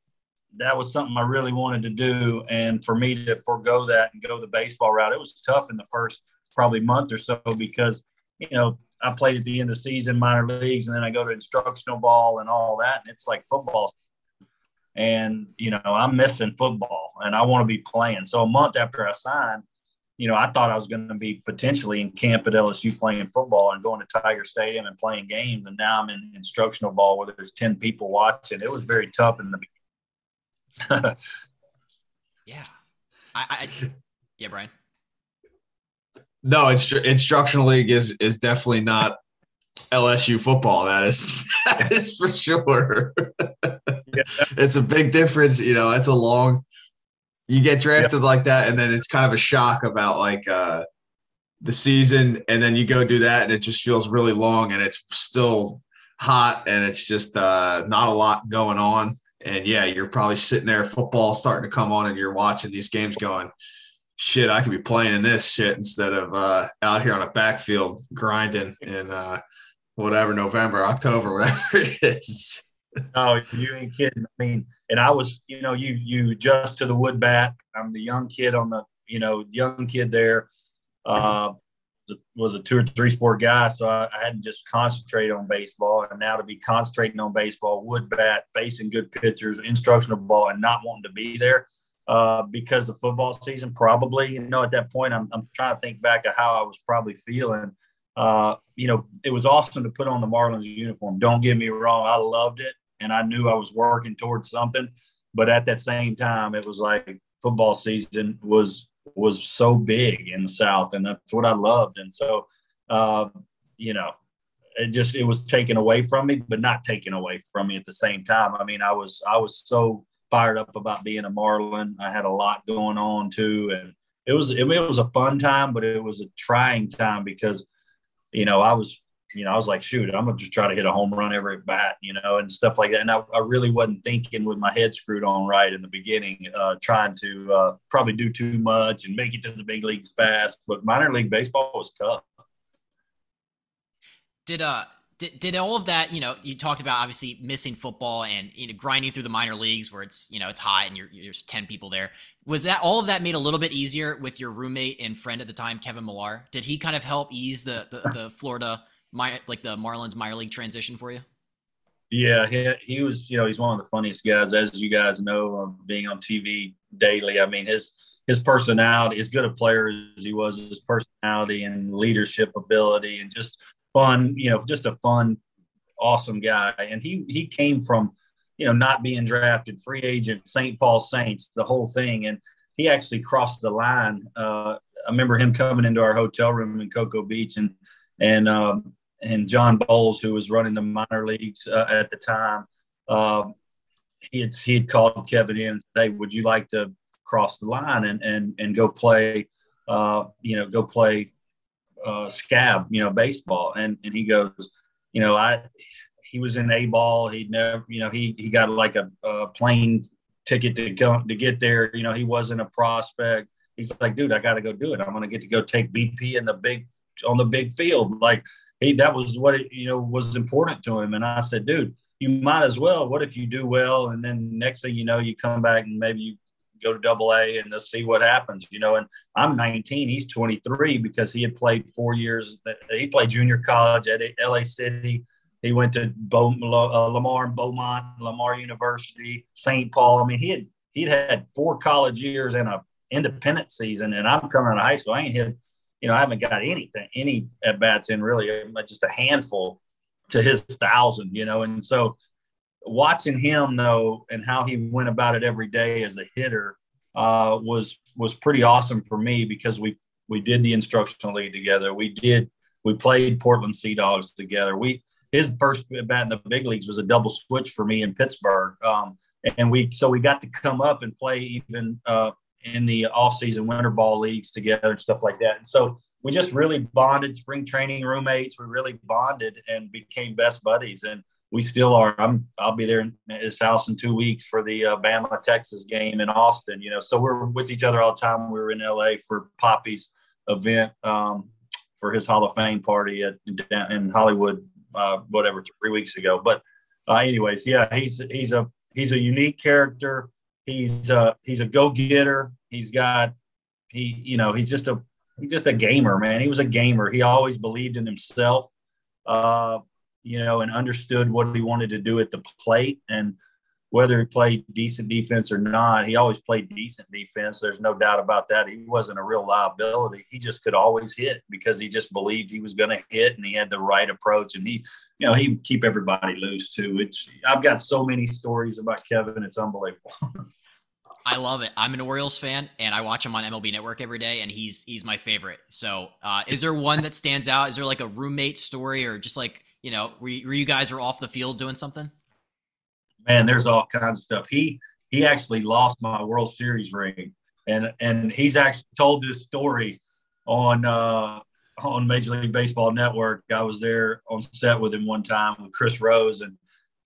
that was something I really wanted to do, and for me to forego that and go the baseball route, it was tough in the first probably month or so because you know I played at the end of the season minor leagues and then I go to instructional ball and all that and it's like football. And you know I'm missing football and I want to be playing. So a month after I signed you know I thought I was going to be potentially in camp at LSU playing football and going to Tiger Stadium and playing games and now I'm in instructional ball where there's 10 people watching. It was very tough in the beginning [LAUGHS] yeah I, I [LAUGHS] yeah Brian no, instru- instructional league is is definitely not LSU football. That is [LAUGHS] that is for sure. it's a big difference. You know, it's a long. You get drafted yeah. like that, and then it's kind of a shock about like uh, the season, and then you go do that, and it just feels really long, and it's still hot, and it's just uh, not a lot going on. And yeah, you're probably sitting there, football starting to come on, and you're watching these games going shit, I could be playing in this shit instead of uh, out here on a backfield grinding in uh, whatever November, October, whatever it is. No, you ain't kidding. I mean, and I was, you know, you you adjust to the wood bat. I'm the young kid on the, you know, young kid there. Uh, was a two or three sport guy, so I, I hadn't just concentrated on baseball. And now to be concentrating on baseball, wood bat, facing good pitchers, instructional ball, and not wanting to be there, uh, because the football season. Probably, you know, at that point, I'm, I'm trying to think back to how I was probably feeling. Uh, you know, it was awesome to put on the Marlins uniform. Don't get me wrong, I loved it, and I knew I was working towards something. But at that same time, it was like football season was was so big in the South, and that's what I loved. And so, uh, you know, it just it was taken away from me, but not taken away from me at the same time. I mean, I was I was so fired up about being a Marlin. I had a lot going on too, and it was it, was a fun time, but it was a trying time because you know I was you know I was like shoot I'm gonna just try to hit a home run every bat you know and stuff like that. And I, I really wasn't thinking with my head screwed on right in the beginning, uh, trying to uh, probably do too much and make it to the big leagues fast. But minor league baseball was tough. Did uh did, did all of that, you know, you talked about obviously missing football and you know grinding through the minor leagues where it's you know it's hot and you're, there's ten people there. Was that all of that made a little bit easier with your roommate and friend at the time, Kevin Millar? Did he kind of help ease the the, the [LAUGHS] Florida my like the Marlins minor league transition for you? Yeah, he, he was. You know, he's one of the funniest guys, as you guys know, um, being on TV daily. I mean, his his personality, as good a player as he was, his personality and leadership ability, and just fun, you know, just a fun, awesome guy. And he he came from, you know, not being drafted, free agent, St. Paul Saints, the whole thing. And he actually crossed the line. Uh, I remember him coming into our hotel room in Cocoa Beach and and um, and John Boles, who was running the minor leagues uh, at the time, uh, he had he had called Kevin in and said, "Hey, would you like to cross the line and and and go play, uh, you know, go play uh, scab, you know, baseball. And and he goes, you know, I he was in A ball. He'd never, you know, he he got like a, a plane ticket to go to get there. You know, he wasn't a prospect. He's like, dude, I got to go do it. I'm gonna get to go take BP in the big on the big field. Like he, that was what it, you know was important to him. And I said, dude, you might as well. What if you do well, and then next thing you know, you come back and maybe you go to double A and let's see what happens, you know. And I'm 19, he's 23 because he had played four years. He played junior college at LA City. He went to uh, Lamar and Beaumont, Lamar University, St. Paul. I mean, he had he'd had four college years and a independent season, and I'm coming out of high school. I ain't hit, you know, I haven't got anything, any at bats in really, just a handful to his thousand, you know. And so watching him though and how he went about it every day as a hitter uh, was was pretty awesome for me because we we did the instructional league together. We did we played Portland Sea Dogs together. We his first bat in the big leagues was a double switch for me in Pittsburgh, um, and we so we got to come up and play even uh, in the off season winter ball leagues together and stuff like that. And so we just really bonded. Spring training roommates. We really bonded and became best buddies. And we still are. I'm. I'll be there in his house in two weeks for the uh, Bama Texas game in Austin. You know, so we're with each other all the time. We were in LA for Papi's event um, for his Hall of Fame party at in Hollywood, uh, whatever, three weeks ago. But uh, anyways, yeah, he's he's a he's a unique character. He's uh he's a go getter. He's got he you know he's just a he's just a gamer, man. He was a gamer. He always believed in himself. Uh, you know, and understood what he wanted to do at the plate. And whether he played decent defense or not, he always played decent defense. There's no doubt about that. He wasn't a real liability. He just could always hit because he just believed he was going to hit and he had the right approach. And he, you know, he keep everybody loose too. It's I've got so many stories about Kevin. It's unbelievable. [LAUGHS] I love it. I'm an Orioles fan, and I watch him on MLB Network every day, and he's he's my favorite. So, uh, is there one that stands out? Is there like a roommate story, or just like you know, were were you guys were off the field doing something? Man, there's all kinds of stuff. He he actually lost my World Series ring, and and he's actually told this story on uh, on Major League Baseball Network. I was there on set with him one time with Chris Rose, and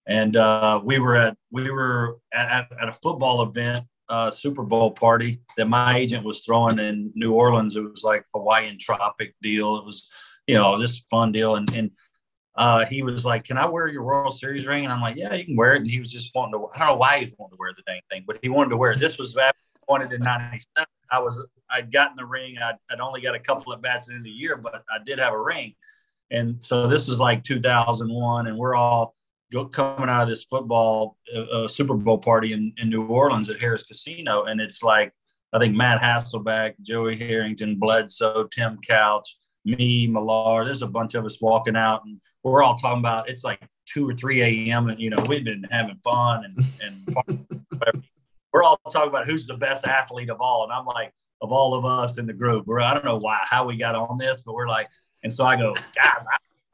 and uh, we were at we were at, at a football event, uh, Super Bowl party that my agent was throwing in New Orleans. It was like Hawaiian Tropic deal. It was you know this fun deal, and and uh, he was like, "Can I wear your World Series ring?" And I'm like, "Yeah, you can wear it." And he was just wanting to. I don't know why he wanting to wear the dang thing, but he wanted to wear it. This was back wanted in '97. I was I'd gotten the ring. I'd, I'd only got a couple of bats in the year, but I did have a ring. And so this was like 2001, and we're all coming out of this football uh, uh, Super Bowl party in, in New Orleans at Harrah's Casino, and it's like I think Matt Hasselbeck, Joey Harrington, Bledsoe, Tim Couch, me, Millar. There's a bunch of us walking out, and we're all talking about it's like two or three a.m. and you know we've been having fun and and [LAUGHS] we're all talking about who's the best athlete of all, and I'm like of all of us in the group. We're I don't know why how we got on this, but we're like, and so I go, guys,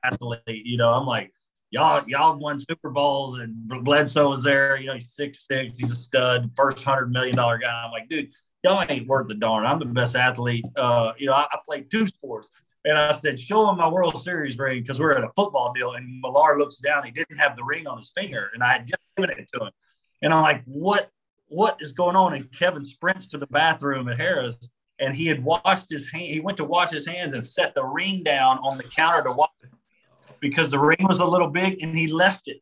I'm athlete. You know, I'm like. Y'all, y'all won Super Bowls, and Bledsoe was there. You know, he's six six. He's a stud, first hundred million dollar guy. I'm like, dude, y'all ain't worth the darn. I'm the best athlete. Uh, you know, I, I played two sports. And I said, show him my World Series ring because we're at a football deal. And Millar looks down. He didn't have the ring on his finger. And I had just given it to him. And I'm like, what, what is going on? And Kevin sprints to the bathroom at Harrah's and he had washed his hand. He went to wash his hands and set the ring down on the counter to wash. it because the ring was a little big and he left it.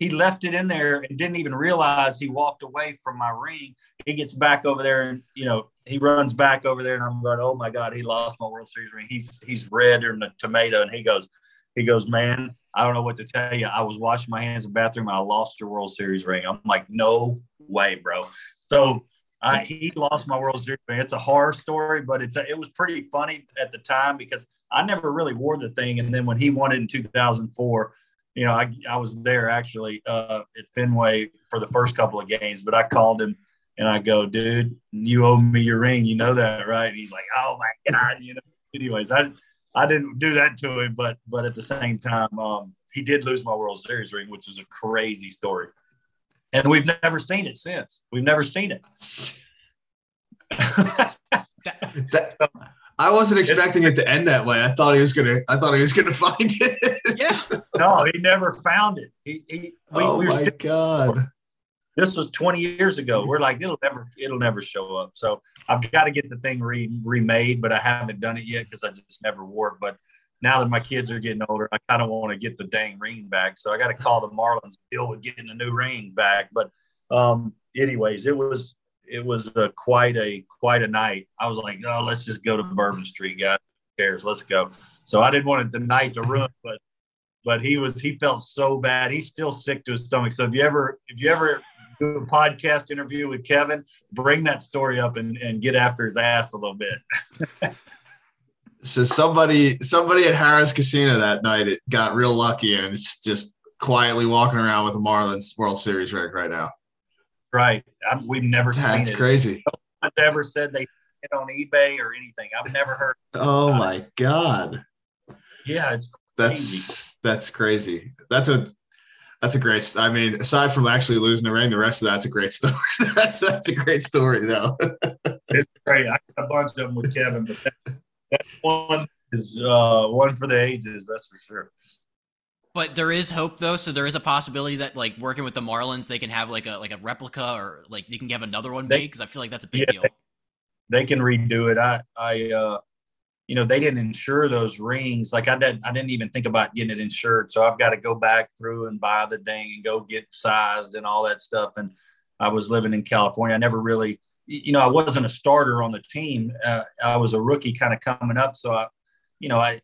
He left it in there and didn't even realize he walked away from my ring. He gets back over there and you know he runs back over there and I'm going, oh my god, he lost my World Series ring. He's he's red or the tomato and he goes, he goes, man, I don't know what to tell you. I was washing my hands in the bathroom. I lost your World Series ring. I'm like, no way, bro. So I, he lost my World Series ring. It's a horror story, but it's a, it was pretty funny at the time because I never really wore the thing. And then when he won it in 2004, you know, I, I was there actually uh, at Fenway for the first couple of games, but I called him and I go, dude, you owe me your ring. You know that, right? And he's like, oh my God, you know. Anyways, I I didn't do that to him, but but at the same time, um, he did lose my World Series ring, which was a crazy story. And we've never seen it since. We've never seen it. [LAUGHS] that, [LAUGHS] that, I wasn't expecting it to end that way. I thought he was gonna. I thought he was gonna [LAUGHS] find it. Yeah. no, he never found it. He, he we, oh we my god this was 20 years ago. We're like, it'll never, it'll never show up. So I've got to get the thing re- remade, but I haven't done it yet because I just never wore it. But now that my kids are getting older, I kind of want to get the dang ring back. So I got to call the Marlins deal with getting a new ring back. But um, anyways, it was it was a, quite a quite a night. I was like, oh, let's just go to Bourbon Street, guys. Who cares? Let's go. So I didn't want the night to ruin, but but he was he felt so bad. He's still sick to his stomach. So if you ever if you ever do a podcast interview with Kevin, bring that story up and, and get after his ass a little bit. [LAUGHS] so somebody somebody at Harrah's Casino that night it got real lucky and it's just quietly walking around with the Marlins World Series ring right now. Right. I'm, we've never That's seen it. That's crazy. I've never said they it on eBay or anything. I've never heard. Oh my it. god. Yeah, it's crazy. that's that's crazy. That's a that's a great. I mean, aside from actually losing the ring, the rest of that's a great [LAUGHS] story. that's that's a great story, though. [LAUGHS] it's great. I got a bunch of them with Kevin, but that, that one is uh, one for the ages. That's for sure. But there is hope, though. So there is a possibility that, like, working with the Marlins, they can have like a like a replica, or like they can have another one made. Because I feel like that's a big yeah, deal. They, they can redo it. I I uh, you know, they didn't insure those rings. Like I didn't, I didn't even think about getting it insured. So I've got to go back through and buy the thing and go get sized and all that stuff. And I was living in California. I never really, you know, I wasn't a starter on the team. Uh, I was a rookie kind of coming up. So I, you know, I,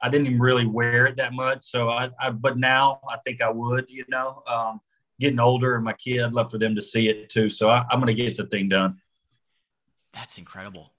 I didn't even really wear it that much. So I, I but now I think I would, you know, um, getting older and my kid, I'd love for them to see it too. So I, I'm going to get the thing done. That's incredible.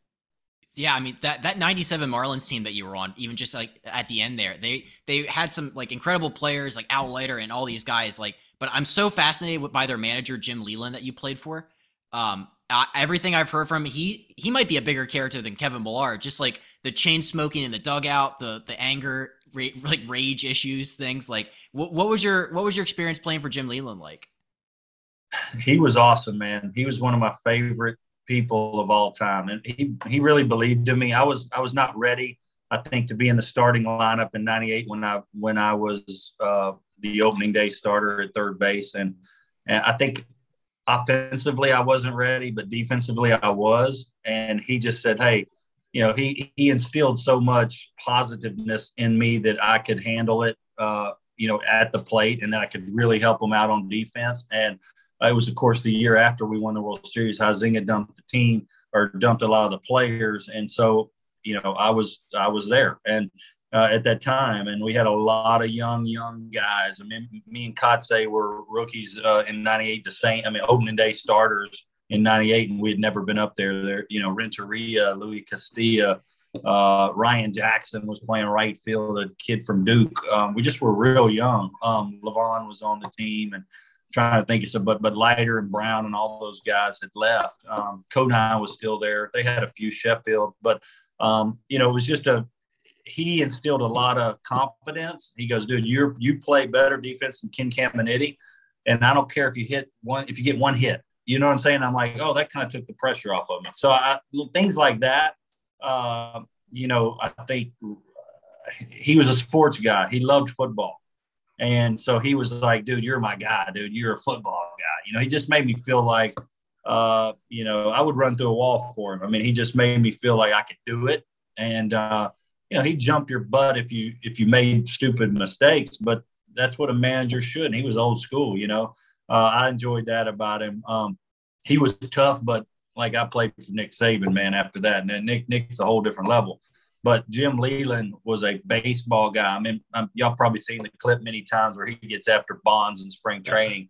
Yeah, I mean that that 97 Marlins team that you were on, even just like at the end there, they they had some like incredible players like Al Leiter and all these guys. Like, but I'm so fascinated by their manager Jim Leyland that you played for. Um, uh, everything I've heard from he he might be a bigger character than Kevin Millar. Just like the chain smoking in the dugout, the the anger, ra- like rage issues, things like. What, what was your what was your experience playing for Jim Leyland like? He was awesome, man. He was one of my favorite people of all time, and he he really believed in me. I was I was not ready, I think, to be in the starting lineup in '98 when I when I was uh, the opening day starter at third base, and and I think offensively I wasn't ready, but defensively I was, and he just said, "Hey." You know, he he instilled so much positiveness in me that I could handle it. Uh, you know, at the plate, and that I could really help him out on defense. And it was, of course, the year after we won the World Series. Huizenga dumped the team or dumped a lot of the players, and so you know I was I was there and uh, at that time, and we had a lot of young young guys. I mean, me and Kotsay were rookies uh, in '98. The same, I mean, opening day starters in '98, and we had never been up there. There, you know, Renteria, Luis Castillo. Uh, Ryan Jackson was playing right field, a kid from Duke. Um, we just were real young. Um, Livan was on the team, and trying to think of some, but but Leiter and Brown and all those guys had left. Um, was still there. They had a few Sheffield, but um, you know, it was just a he instilled a lot of confidence. He goes, dude, you you play better defense than Ken Caminiti, and I don't care if you hit one if you get one hit. You know what I'm saying? I'm like, oh, that kind of took the pressure off of me. So I, things like that. Uh, you know, I think he was a sports guy. He loved football. And so he was like, dude, you're my guy, dude. You're a football guy. You know, he just made me feel like, uh, you know, I would run through a wall for him. I mean, he just made me feel like I could do it. And, uh, you know, he'd jump your butt if you if you made stupid mistakes, but that's what a manager should. And he was old school, you know. Uh, I enjoyed that about him. Um, he was tough, but like I played for Nick Saban, man. After that, and then Nick Nick's a whole different level. But Jim Leyland was a baseball guy. I mean, I'm, y'all probably seen the clip many times where he gets after Bonds in spring training.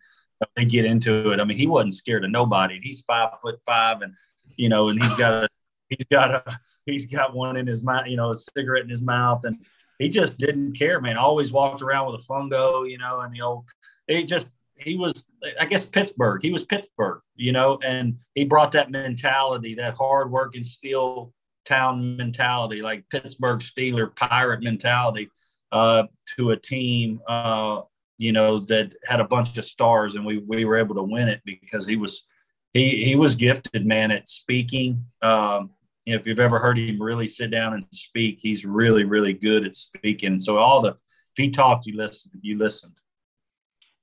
They get into it. I mean, he wasn't scared of nobody. He's five foot five, and you know, and he's got a he's got a he's got one in his mouth, you know, a cigarette in his mouth, and he just didn't care, man. Always walked around with a fungo, you know, and the old. He just he was, I guess, Pittsburgh. He was Pittsburgh, you know, and he brought that mentality, that hard working steel town mentality, like Pittsburgh Steeler pirate mentality, uh, to a team, uh, you know, that had a bunch of stars, and we we were able to win it because he was he he was gifted, man, at speaking. Um, if you've ever heard him really sit down and speak, he's really really good at speaking. So all the if he talked, you listened. You listened.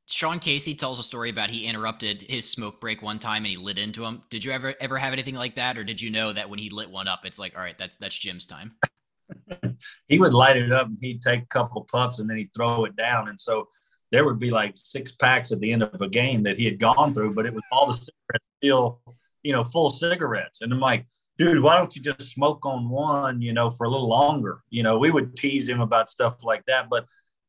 Sean Casey tells a story about he interrupted his smoke break one time and he lit into him. Did you ever ever have anything like that, or did you know that when he lit one up, it's like, all right, that's that's Jim's time? [LAUGHS] he would light it up and he'd take a couple puffs and then he'd throw it down, and so there would be like six packs at the end of a game that he had gone through, but it was all the cigarettes still, you know, full cigarettes, and I'm like. Dude, why don't you just smoke on one, you know, for a little longer? You know, we would tease him about stuff like that, but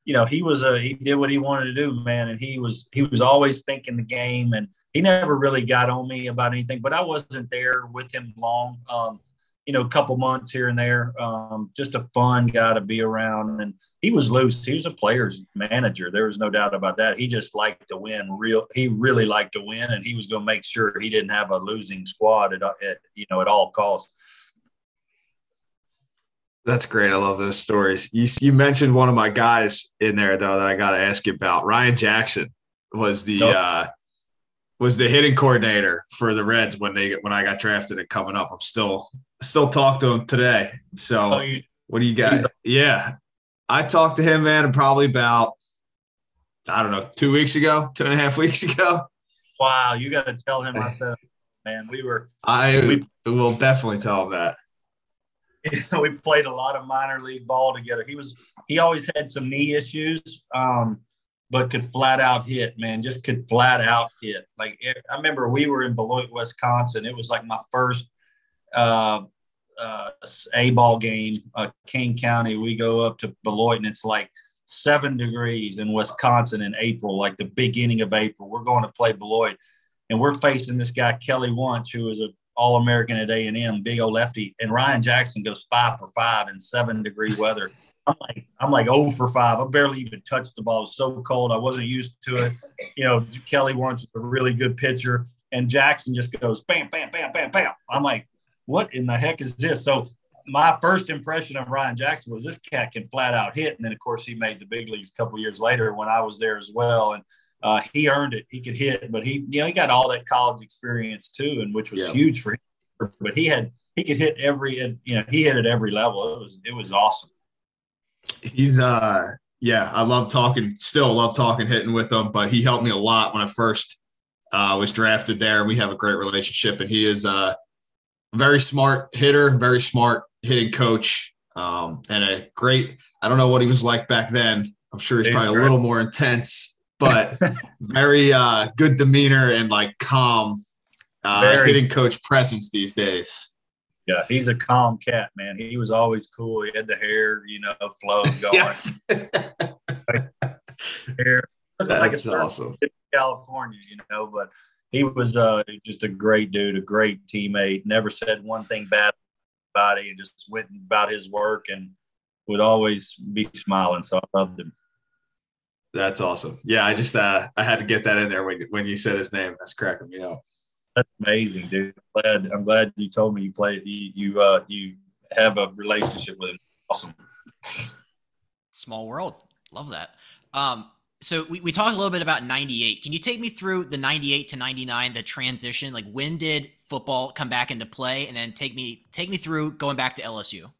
you know, he was a he did what he wanted to do, man, and he was he was always thinking the game, and he never really got on me about anything. But I wasn't there with him long, um, you know, a couple months here and there. Um, just a fun guy to be around, and he was loose. He was a player's manager. There was no doubt about that. He just liked to win. Real, he really liked to win, and he was going to make sure he didn't have a losing squad at, at you know at all costs. That's great. I love those stories. You you mentioned one of my guys in there though that I got to ask you about. Ryan Jackson was the oh. uh, was the hitting coordinator for the Reds when they when I got drafted and coming up. I'm still still talk to him today. So oh, you, what do you got? Yeah, I talked to him, man, probably about I don't know two weeks ago, two and a half [LAUGHS] weeks ago. Wow, you got to tell him I said, man, we were. I we, will definitely tell him that. We played a lot of minor league ball together. He was he always had some knee issues, um, but could flat out hit. Man, just could flat out hit. Like I remember we were in Beloit, Wisconsin. It was like my first uh, uh, a ball game, uh, Kane County. We go up to Beloit, and it's like seven degrees in Wisconsin in April, like the beginning of April. We're going to play Beloit, and we're facing this guy Kelly Wunsch, who is a all American at A and M, big old lefty, and Ryan Jackson goes five for five in seven degree weather. [LAUGHS] I'm like, I'm like, oh for five. I barely even touched the ball. It was so cold. I wasn't used to it. You know, Kelly Wunsch a really good pitcher, and Jackson just goes bam, bam, bam, bam, bam. I'm like, what in the heck is this? So my first impression of Ryan Jackson was this cat can flat out hit, and then of course he made the big leagues a couple years later when I was there as well, and uh, he earned it. He could hit, but he, you know, he got all that college experience too, and which was yeah. huge for him. But he had, he could hit every, you know, he hit at every level. It was, it was awesome. He's, uh, yeah, I love talking, still love talking, hitting with him, but he helped me a lot when I first uh, was drafted there. And we have a great relationship, and he is uh, a very smart hitter, very smart hitting coach, um, and a great. I don't know what he was like back then. I'm sure he's, he's probably great. a little more intense but very uh, good demeanor and like calm uh, hitting coach presence these days. Yeah, he's a calm cat, man. He was always cool. He had the hair, you know, flow [LAUGHS] going. [LAUGHS] hair, That's like awesome. California, you know, but he was uh, just a great dude, a great teammate. Never said one thing bad about it, and just went about his work and would always be smiling. So I loved him. That's awesome. Yeah, I just uh, I had to get that in there when when you said his name. That's cracking me up. That's amazing, dude. I'm glad I'm glad you told me you play you you uh you have a relationship with him. Awesome. Small world. Love that. Um so we, we talked a little bit about 98. Can you take me through the 98 to 99, the transition? Like when did football come back into play? And then take me take me through going back to LSU.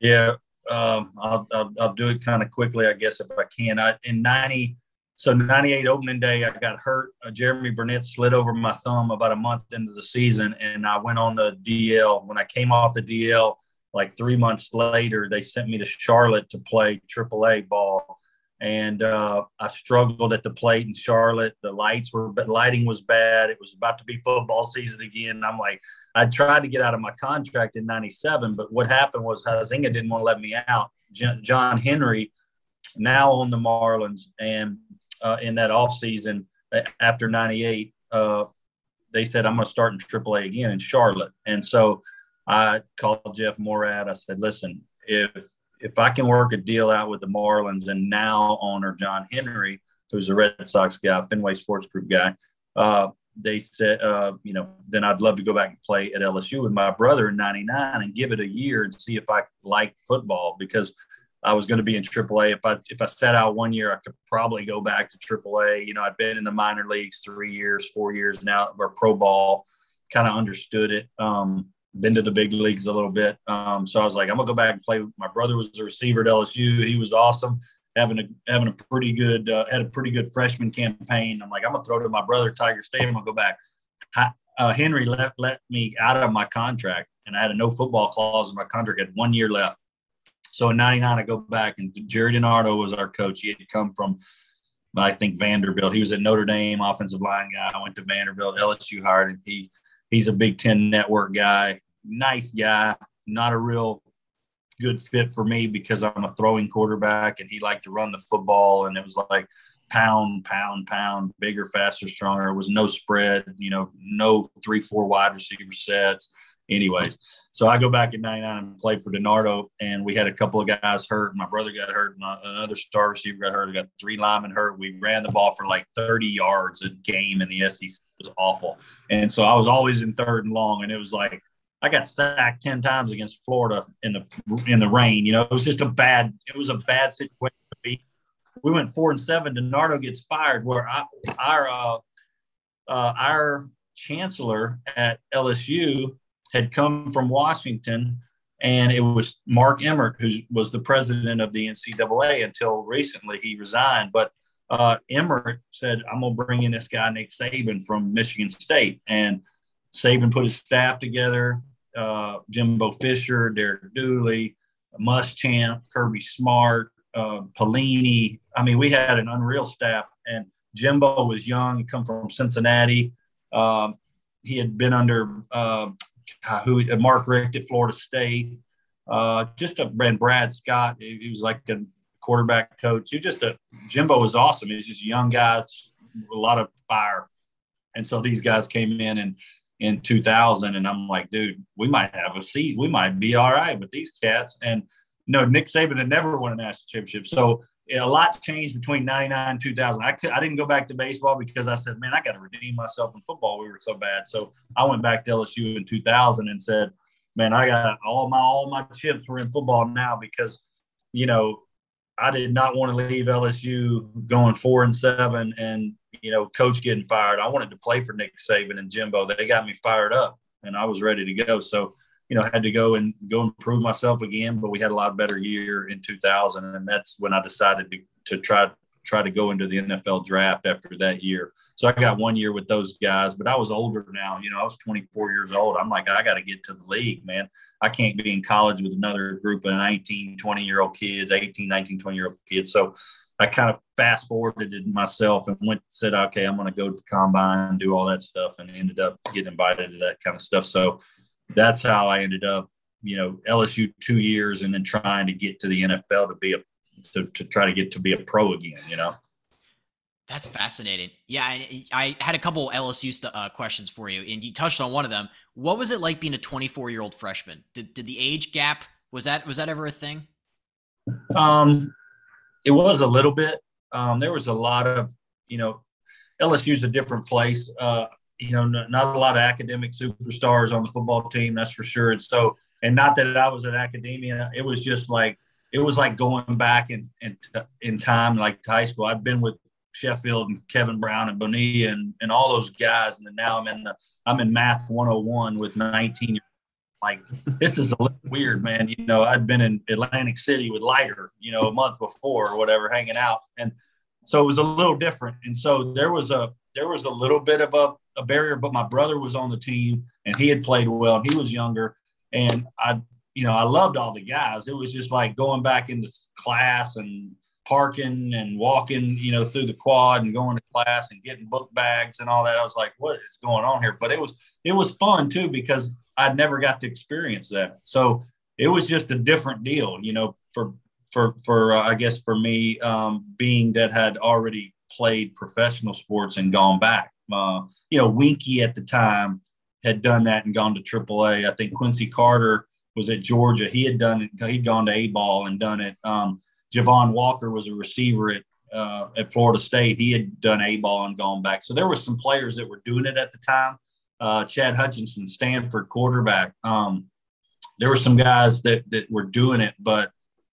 Yeah, um, I'll, I'll, I'll, do it kind of quickly, I guess, if I can. I, in 90, so 98 opening day, I got hurt. Uh, Jeromy Burnitz slid over my thumb about a month into the season, and I went on the DL. When I came off the DL, like three months later, they sent me to Charlotte to play AAA ball. And uh, I struggled at the plate in Charlotte. The lights were, but lighting was bad. It was about to be [LAUGHS] football season again. I'm like, I tried to get out of my contract in '97, but what happened was Huizenga didn't want to let me out. John Henry, now on the Marlins, and uh, in that off season after '98, uh, they said I'm going to start in AAA again in Charlotte, and so I called Jeff Moorad. I said, listen, if if I can work a deal out with the Marlins and now owner John Henry, who's a Red Sox guy, Fenway Sports Group guy, uh, they said, uh, you know, then I'd love to go back and play at LSU with my brother in '99 and give it a year and see if I like football because I was going to be in AAA. If I if I sat out one year, I could probably go back to AAA. You know, I'd been in the minor leagues three years, four years now, or pro ball, kind of understood it. Um, been to the big leagues a little bit. Um, so I was like, I'm gonna go back and play. My brother was a receiver at LSU. He was awesome, having a having a pretty good uh, had a pretty good freshman campaign. I'm like, I'm gonna throw to my brother Tiger State. I'm gonna go back. Uh, Henry let let me out of my contract, and I had a no football clause in my contract. I had one year left. So in '99, I go back, and Gerry DiNardo was our coach. He had come from I think Vanderbilt. He was at Notre Dame, offensive line guy. I went to Vanderbilt. LSU hired him. He he's a Big Ten network guy, nice guy, not a real good fit for me because I'm a throwing quarterback and he liked to run the football. And it was like pound, pound, pound, bigger, faster, stronger. It was no spread, you know, no three, four wide receiver sets anyways. So I go back in 99 and played for DiNardo, and we had a couple of guys hurt. My brother got hurt, and another star receiver got hurt. We got three linemen hurt. We ran the ball for like 30 yards a game in the SEC. It was awful. And so I was always in third and long, and it was like, I got sacked 10 times against Florida in the in the rain. You know, it was just a bad, it was a bad situation to be. We went four and seven. DiNardo gets fired where I, our uh, uh, our chancellor at LSU had come from Washington, and it was Mark Emmert who was the president of the NCAA until recently. He resigned, but uh, Emmert said, "I'm gonna bring in this guy Nick Saban from Michigan State," and Saban put his staff together. Uh, Jimbo Fisher, Derek Dooley, Muschamp, Kirby Smart, uh, Pelini. I mean, we had an unreal staff, and Jimbo was young, come from Cincinnati. Um, he had been under uh, who Mark Richt at Florida State, uh, just a and Brad Scott. He, he was like a quarterback coach. He just a Jimbo was awesome. He's just young guys, a lot of fire, and so these guys came in and in 2000, and I'm like, dude, we might have a seat. We might be all right with these cats. And no, Nick Saban had never won a national championship, so a lot changed between 99 and 2000. I, could, I didn't go back to baseball because I said, man, I got to redeem myself in football. We were so bad. So I went back to LSU in 2000 and said, man, I got all my, all my chips were in football now because, you know, I did not want to leave LSU going four and seven and, you know, coach getting fired. I wanted to play for Nick Saban and Jimbo. They got me fired up and I was ready to go. So you know, had to go and go and prove myself again. But we had a lot better year in 2000, and that's when I decided to, to try try to go into the NFL draft after that year. So I got one year with those guys, but I was older now. You know, I was 24 years old. I'm like, I got to get to the league, man. I can't be in college with another group of 19, 20 year old kids, 18, 19, 20 year old kids. So I kind of fast forwarded it myself and went said, okay, I'm going to go to the combine and do all that stuff, and ended up getting invited to that kind of stuff. So that's how I ended up, you know, LSU two years and then trying to get to the NFL to be a to, to try to get to be a pro again, you know. That's fascinating. Yeah, I, I had a couple LSU st- uh, questions for you, and you touched on one of them. What was it like being a 24 year old freshman? Did, did the age gap was that was that ever a thing? Um, it was a little bit. Um, there was a lot of you know, LSU's a different place. Uh, you know, not a lot of academic superstars on the football team, that's for sure. And so, and not that I was at academia, it was just like it was like going back in in, in time, like high school. I've been with Sheffield and Kevin Brown and Bonilla and, and all those guys, and then now I'm in the I'm in math 101 with 19 years. Like this is a little weird, man. You know, I'd been in Atlantic City with Leiter, you know, a month before or whatever, hanging out, and so it was a little different. And so there was a there was a little bit of a a barrier, but my brother was on the team and he had played well he was younger. And I you know, I loved all the guys. It was just like going back into class and parking and walking, you know, through the quad and going to class and getting book bags and all that. I was like, what is going on here? But it was it was fun too because I never got to experience that. So it was just a different deal, you know, for for for uh, I guess for me um, being that had already played professional sports and gone back. Uh, you know, Weinke at the time had done that and gone to AAA. I think Quincy Carter was at Georgia. He had done it. He'd gone to A ball and done it. Um, Javon Walker was a receiver at uh, at Florida State. He had done A ball and gone back. So there were some players that were doing it at the time. Uh, Chad Hutchinson, Stanford quarterback. Um, there were some guys that that were doing it, but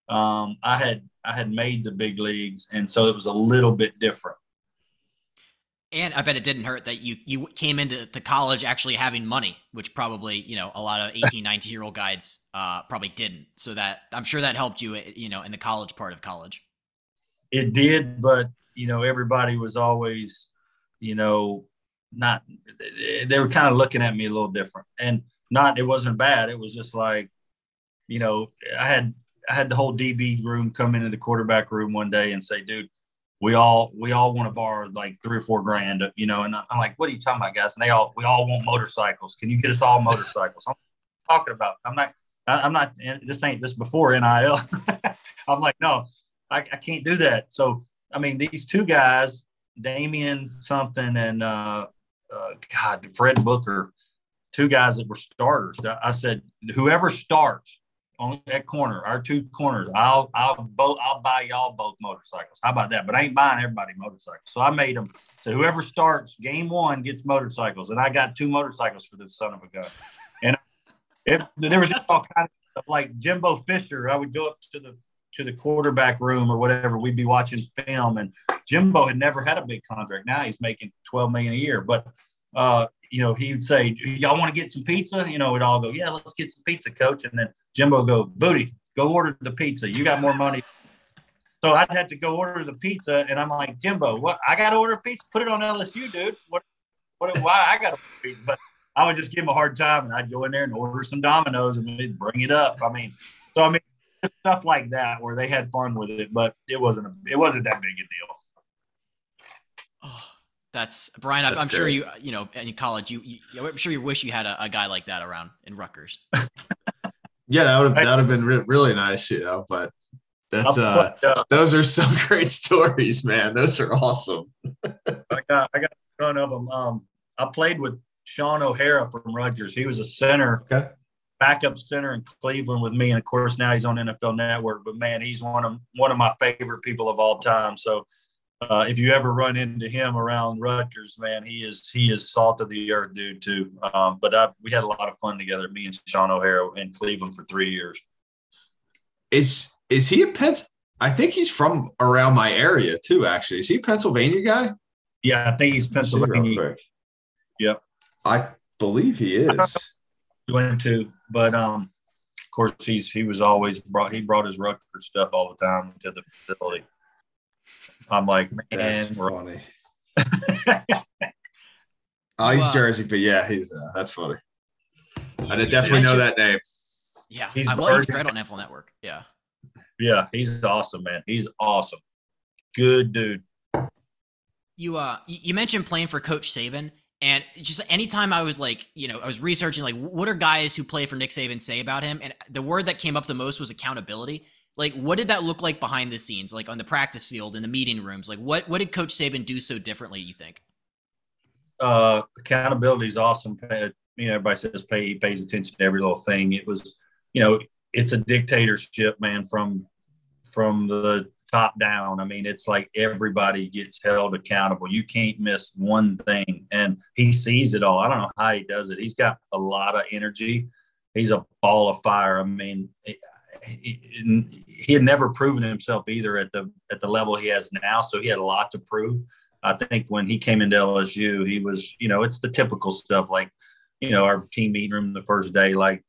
um, I had I had made the big leagues, and so it was a little bit different. And I bet it didn't hurt that you you came into to college actually having money, which probably you know a lot of 18, [LAUGHS] 19 year old guys uh, probably didn't. So that I'm sure that helped you, you know, in the college part of college. It did, but you know, everybody was always, you know, not. They were kind of looking at me a little different, and not. It wasn't bad. It was just like, you know, I had I had the whole DB room come into the quarterback room one day and say, "Dude, we all we all want to borrow like three or four grand, you know." And I'm like, "What are you talking about, guys?" And they all we all want motorcycles. Can you get us all motorcycles? I'm talking about. I'm not. I'm not. This ain't this before NIL. [LAUGHS] I'm like, no, I, I can't do that. So I mean, these two guys, Damian something and uh, uh, God, Fred Booker, two guys that were starters. I said, whoever starts on that corner, our two corners. I'll I'll both I'll buy y'all both motorcycles. How about that? But I ain't buying everybody motorcycles. So I made them. So whoever starts game one gets motorcycles, and I got two motorcycles for this son of a gun. And it, there was all kind of like Jimbo Fisher. I would go up to the to the quarterback room or whatever. We'd be watching film, and Jimbo had never had a big contract. Now he's making twelve million a year, but. Uh, you know, he'd say, "Y'all want to get some pizza?" You know, we'd all go, "Yeah, let's get some pizza, coach." And then Jimbo go, "Booty, go order the pizza. You got more money." So I'd have to go order the pizza, and I'm like, Jimbo, what? I got to order pizza. Put it on LSU, dude. What? What? Why I got to pizza? But I would just give him a hard time, and I'd go in there and order some Domino's, and they'd bring it up. I mean, so I mean, stuff like that where they had fun with it, but it wasn't a, it wasn't that big a deal. Oh that's Brian. That's I'm great. sure you, you know, in college, you, you, I'm sure you wish you had a, a guy like that around in Rutgers. [LAUGHS] yeah, that would have that have been re- really nice, you know. But that's uh, those are some [LAUGHS] great stories, man. Those are awesome. [LAUGHS] I got I got a ton of them. Um, I played with Shaun O'Hara from Rutgers. He was a center, okay. backup center in Cleveland with me, and of course now he's on NFL Network. But man, he's one of one of my favorite people of all time. So uh, if you ever run into him around Rutgers, man, he is he is salt of the earth dude too. Um, but I, we had a lot of fun together, me and Shaun O'Hara in Cleveland for three years. Is is he a Pens? I think he's from around my area too. Actually, is he a Pennsylvania guy? Yeah, I think he's Pennsylvania. Yep, I believe he is. He went to, but um, of course he's he was always brought he brought his Rutgers stuff all the time to the facility. I'm like, man, that's funny. [LAUGHS] oh, he's Jersey, but yeah, he's uh, that's funny. I did definitely know that name. Yeah, he's, I, well, he's great on NFL Network. Yeah, yeah, he's awesome, man. He's awesome. Good dude. You uh, you mentioned playing for Coach Saban, and just anytime I was like, you know, I was researching like, what are guys who play for Nick Saban say about him, and the word that came up the most was accountability. Like, what did that look like behind the scenes, like on the practice field, in the meeting rooms? Like, what what did Coach Saban do so differently? You think? Uh, accountability is awesome. You know, everybody says pay pays attention to every little thing. It was, you know, it's a dictatorship, man, from from the top down. I mean, it's like everybody gets held accountable. You can't miss one thing, and he sees it all. I don't know how he does it. He's got a lot of energy. He's a ball of fire. I mean, he, he had never proven himself either at the at the level he has now. So he had a lot to prove. I think when he came into LSU, he was, you know, it's the typical stuff like, you know, our team meeting room the first day, like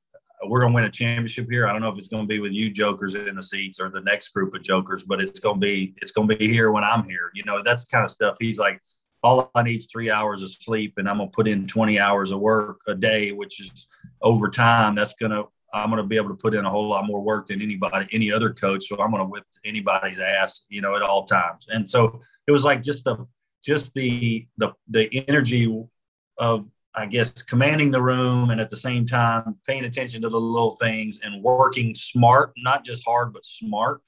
we're going to win a championship here. I don't know if it's going to be with you jokers in the seats or the next group of jokers, but it's going to be it's going to be here when I'm here. You know, that's kind of stuff. He's like, all I need is three hours of sleep, and I'm going to put in 20 hours of work a day, which is over time. That's going to I'm going to be able to put in a whole lot more work than anybody, any other coach. So I'm going to whip anybody's ass, you know, at all times. And so it was like just the, just the, the, the energy of, I guess, commanding the room and at the same time paying attention to the little things and working smart, not just hard, but smart.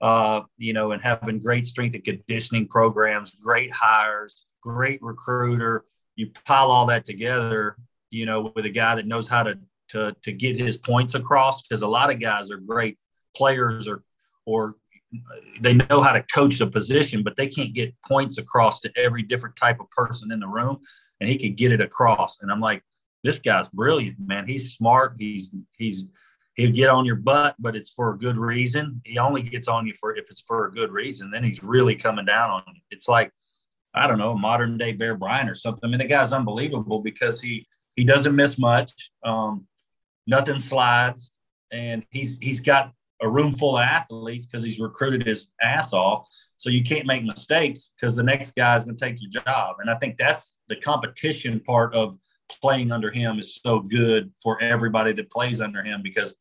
Uh, you know, and having great strength and conditioning programs, great hires, great recruiter. You pile all that together, you know, with a guy that knows how to to to get his points across because a lot of guys are great players or or they know how to coach the position, but they can't get points across to every different type of person in the room, and he can get it across. And I'm like, this guy's brilliant, man. He's smart. He's he's he'll get on your butt, but it's for a good reason. He only gets on you for if it's for a good reason. Then he's really coming down on you. It's like I don't know, modern day Bear Bryant or something. I mean, the guy's unbelievable because he he doesn't miss much. Um, nothing slides, and he's he's got a room full of athletes because he's recruited his ass off. So you can't make mistakes because the next guy is going to take your job. And I think that's the competition part of playing under him is so good for everybody that plays under him because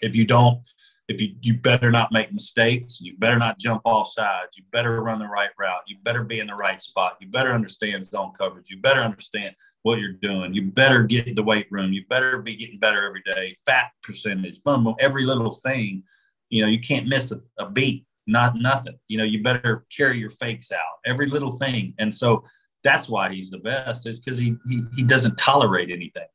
if you don't if you you better not make mistakes you better not jump off sides you better run the right route you better be in the right spot you better understand zone coverage you better understand what you're doing you better get the weight room you better be getting better every day fat percentage boom every little thing. You know you can't miss a, a beat not nothing. You know you better carry your fakes out every little thing. And so that's why he's the best is because he, he he doesn't tolerate anything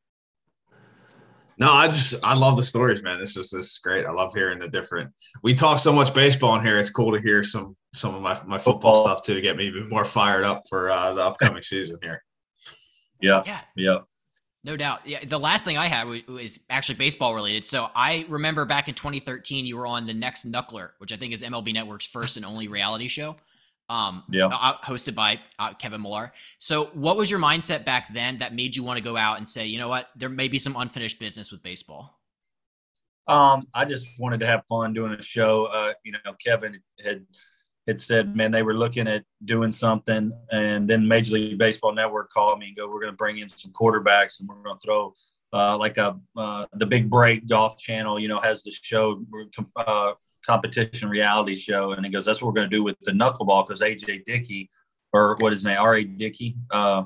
no, I just I love the stories, man. This is this is great. I love hearing the different. We talk so much baseball in here. It's cool to hear some some of my my football, football. stuff too to get me even more fired up for uh, the upcoming season here. Yeah, yeah, yeah. No doubt. Yeah, the last thing I had was, was, actually baseball related. So I remember back in 2013, you were on the Next Knuckler, which I think is MLB Network's first and only reality show um, yeah. Uh, hosted by uh, Kevin Millar. So, what was your mindset back then that made you want to go out and say, you know what, there may be some unfinished business with baseball? Um, I just wanted to have fun doing a show. Uh, you know, Kevin had had said, man, they were looking at doing something, and then Major League Baseball Network called me and go, we're going to bring in some quarterbacks, and we're going to throw uh, like a uh, the Big Break Golf Channel. You know, has the show uh, competition reality show. And he goes, that's what we're going to do with the knuckleball because AJ Dickey, or what is his name, R.A. Dickey, uh,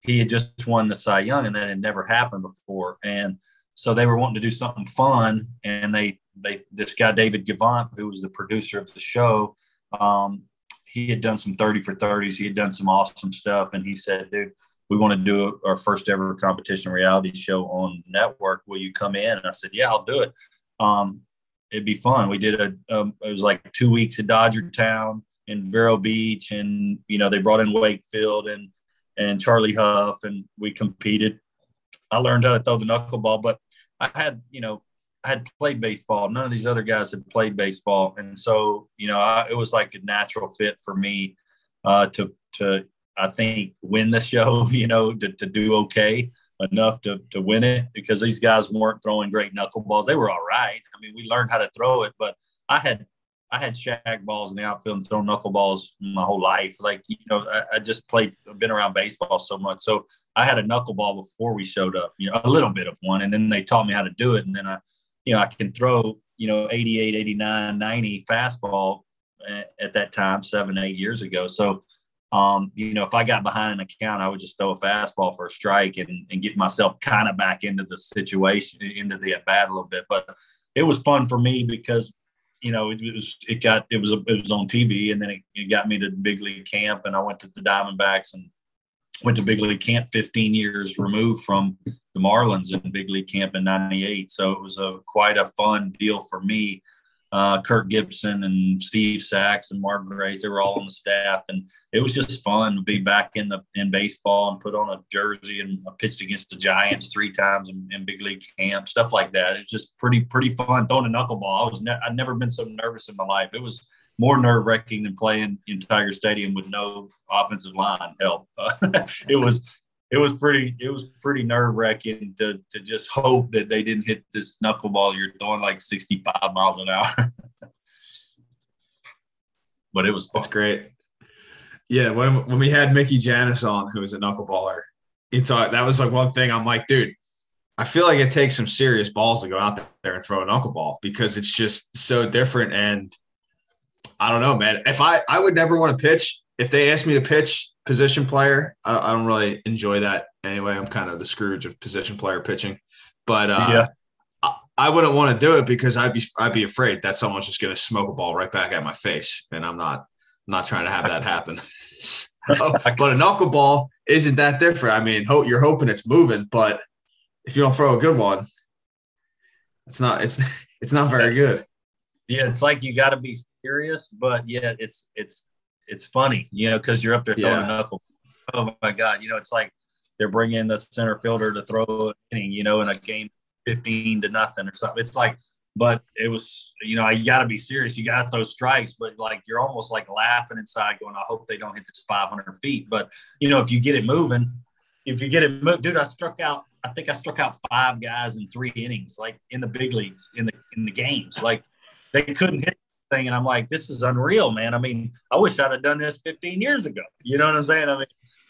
he had just won the Cy Young and that had never happened before. And so they were wanting to do something fun. And they, they, this guy, David Gavant, who was the producer of the show, um, he had done some 30 for 30s. He had done some awesome stuff. And he said, dude, we want to do our first ever competition reality show on network. Will you come in? And I said, yeah, I'll do it. Um, it'd be fun. We did a, um, it was like two weeks at Dodger Town in Vero Beach, and you know they brought in Wakefield and and Charlie Hough, and we competed. I learned how to throw the knuckleball, but I had you know I had played baseball. None of these other guys had played baseball, and so you know I, it was like a natural fit for me uh, to to I think win the [LAUGHS] show. You know to, to do okay enough to, to win it because these guys weren't throwing great knuckleballs. They were all right. I mean, we learned how to throw it, but I had I had shag balls in the outfield and thrown knuckleballs my whole life. Like, you know, I, I just played, been around baseball so much. So I had a knuckleball before we showed up, you know, a little bit of one. And then they taught me how to do it. And then I, you know, I can throw, you know, 88, 89, 90 fastball at, at that time, seven, eight years ago. So um, you know, if I got behind an account, I would just throw a fastball for a strike and, and get myself kind of back into the situation, into the at bat a little bit. But it was fun for me because, you know, it, it was it got it was a, it was on TV, and then it, it got me to big league camp, and I went to the Diamondbacks and went to big league camp 15 years removed from the Marlins in big league camp in '98. So it was a quite a fun deal for me uh, Kirk Gibson and Steve Sax and Mark Grace. They were all on the staff, and it was just fun to be back in the in baseball and put on a jersey. And pitched against the Giants three times in, in big league camp, stuff like that. It's just pretty pretty fun throwing a knuckleball. I was ne- I'd never been so nervous in my life. It was more nerve wracking than playing in Tiger Stadium with no offensive line help. Uh, [LAUGHS] it was it was pretty it was pretty nerve wracking to to just hope that they didn't hit this knuckleball you're throwing like 65 miles an hour. [LAUGHS] but it was fun. That's great. Yeah, when when we had Mickey Jannis on, who was a knuckleballer, he thought that was like one thing. I'm like, dude, I feel like it takes some serious balls to go out there and throw a knuckleball because it's just so different. And I don't know, man. If I I would never want to pitch if they asked me to pitch position player, I, I don't really enjoy that anyway. I'm kind of the Scrooge of position player pitching, but uh, yeah. I, wouldn't want to do it because I'd be I'd be afraid that someone's just going to smoke a ball right back at my face, and I'm not I'm not trying to have that happen. [LAUGHS] [LAUGHS] but a knuckleball isn't that different. I mean, you're hoping it's moving, but if you don't throw a good one, it's not it's [LAUGHS] it's not very good. Yeah, it's like you got to be serious, but yet it's it's it's funny, you know, because you're up there throwing yeah. a knuckle. Oh my god, you know, it's like they're bringing the center fielder to throw an inning, you know, in a game fifteen to nothing or something. It's like, but it was, you know, you got to be serious. You got to throw strikes, but like you're almost like laughing inside, going, "I hope they don't hit this 500 feet." But you know, if you get it moving, if you get it moved, dude, I struck out. I think I struck out five guys in three innings, like in the big leagues, in the in the games. Like they couldn't hit thing. And I'm like, this is unreal, man. I mean, I wish I'd have done this 15 years ago. You know what I'm saying? I mean,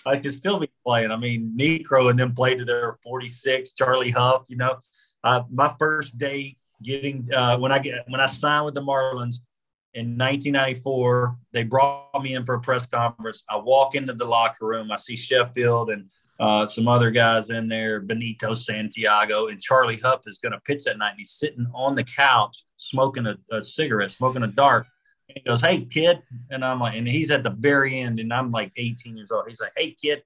I could still be playing. I mean, Niekro and then played to their 46, Charlie Hough, you know. Uh, my first day getting uh, when I get when I signed with the Marlins in 1994, they brought me in for a press conference. I walk into the locker room, I see Sheffield and uh, some other guys in there, Benito Santiago, and Charlie Hough is going to pitch that night. And he's sitting on the couch smoking a, a cigarette, smoking a dark. And he goes, Hey, kid. And I'm like, and he's at the very end, and I'm like 18 years old. He's like, Hey, kid.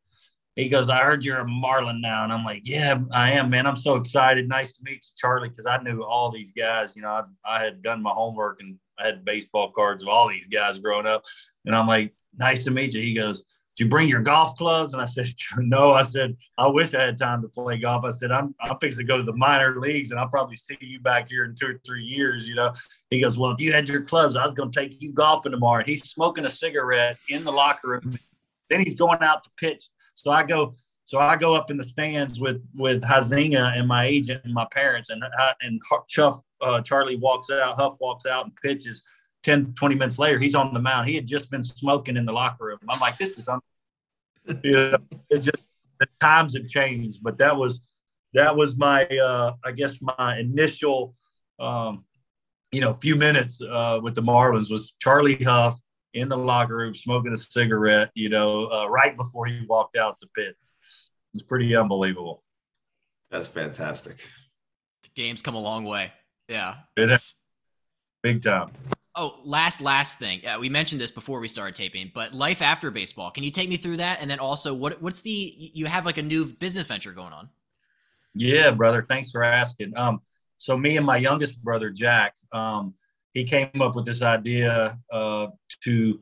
He goes, I heard you're a Marlin now. And I'm like, Yeah, I am, man. I'm so excited. Nice to meet you, Charlie, because I knew all these guys. You know, I, I had done my homework and I had baseball cards of all these guys growing up. And I'm like, Nice to meet you. He goes, you bring your golf clubs? And I said, [LAUGHS] no. I said, I wish I had time to play golf. I said, I'm, I'm fixing to go to the minor leagues and I'll probably see you back here in two or three years, you know? He goes, well, if you had your clubs, I was going to take you golfing tomorrow. And he's smoking a cigarette in the locker room. Then he's going out to pitch. So I go, so I go up in the stands with, with Huizenga and my agent and my parents and, uh, and Chuff, uh, Charlie walks out, Hough walks out and pitches. 10, 20 minutes later, he's on the mound. He had just been smoking in the locker room. I'm like, this is, un-. you know, it's just the times have changed. But that was, that was my, uh, I guess my initial, um, you know, few minutes uh, with the Marlins was Charlie Hough in the locker room smoking a cigarette, you know, uh, right before he walked out the pit. It's pretty unbelievable. That's fantastic. The game's come a long way. Yeah. It is big time. Oh, last last thing. Uh, we mentioned this before we started taping, but life after baseball. Can you take me through that? And then also, what what's the you have like a new business venture going on? Yeah, brother. Thanks for asking. Um, so me and my youngest brother Jack, um, he came up with this idea uh, to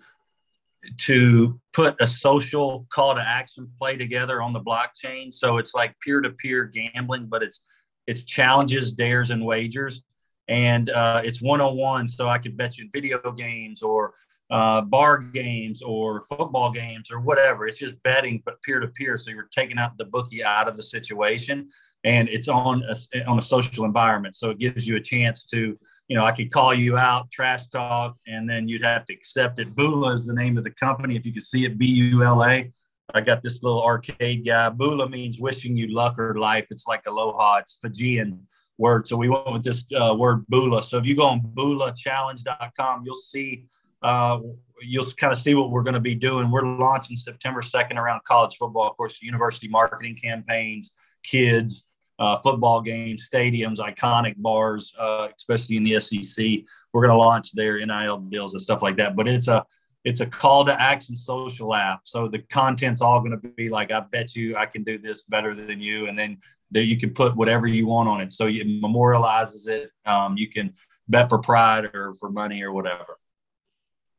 to put a social call to action play together on the blockchain. So it's like peer to peer gambling, but it's it's challenges, dares, and wagers and uh, it's one on one. So I could bet you video games or uh, bar games or football games or whatever. It's just betting, but peer to peer. So you're taking out the bookie out of the situation, and it's on a, on a social environment. So it gives you a chance to, you know, I could call you out, trash talk, and then you'd have to accept it. Bula is the name of the company. If you can see it, B U L A. I got this little arcade guy. Bula means wishing you luck or life. It's like aloha. It's Fijian word. So we went with this uh, word Bula. So if you go on bulachallenge.com, you'll see uh, you'll kind of see what we're going to be doing. We're launching September 2nd around college football, of course, university marketing campaigns, kids, uh, football games, stadiums, iconic bars, uh, especially in the SEC. We're going to launch their NIL deals and stuff like that. But it's a it's a call to action social app. So the content's all going to be like, I bet you I can do this better than you. And then there you can put whatever you want on it. So it memorializes it. Um, you can bet for pride or for money or whatever.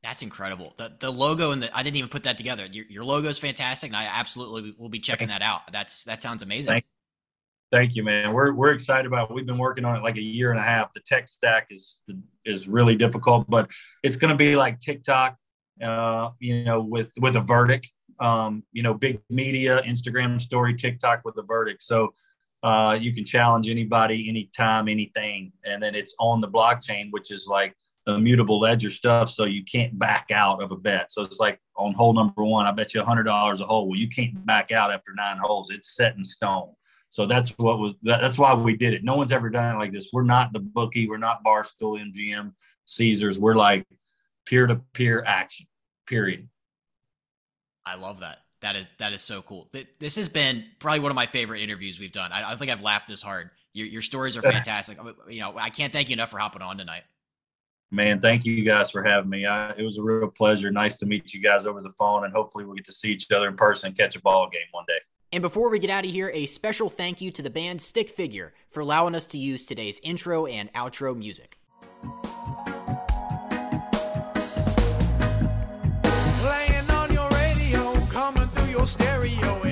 That's incredible. The the logo and the I didn't even put that together. Your, your logo is fantastic, and I absolutely will be checking that out. That's that sounds amazing. Thank, thank you, man. We're we're excited about. It. We've been working on it like a year and a half. The tech stack is is really difficult, but it's going to be like TikTok uh, you know, with with a verdict. Um, you know, big media, Instagram story, TikTok with a verdict. So uh, you can challenge anybody, anytime, anything, and then it's on the blockchain, which is like immutable ledger stuff. So you can't back out of a bet. So it's like on hole number one, I bet you a hundred dollars a hole. Well, you can't back out after nine holes. It's set in stone. So that's what was that's why we did it. No one's ever done it like this. We're not the bookie. We're not Barstool, MGM, Caesars. We're like peer to peer action. Period. I love that. That is that is so cool. This has been probably one of my favorite interviews we've done. I, don't think I've laughed this hard. Your, your stories are fantastic. You know, I can't thank you enough for hopping on tonight. Man, thank you guys for having me. I, it was a real pleasure. Nice to meet you guys over the phone, and hopefully we'll get to see each other in person and catch a ball game one day. And before we get out of here, a special thank you to the band Stick Figure for allowing us to use today's intro and outro music. Stereo,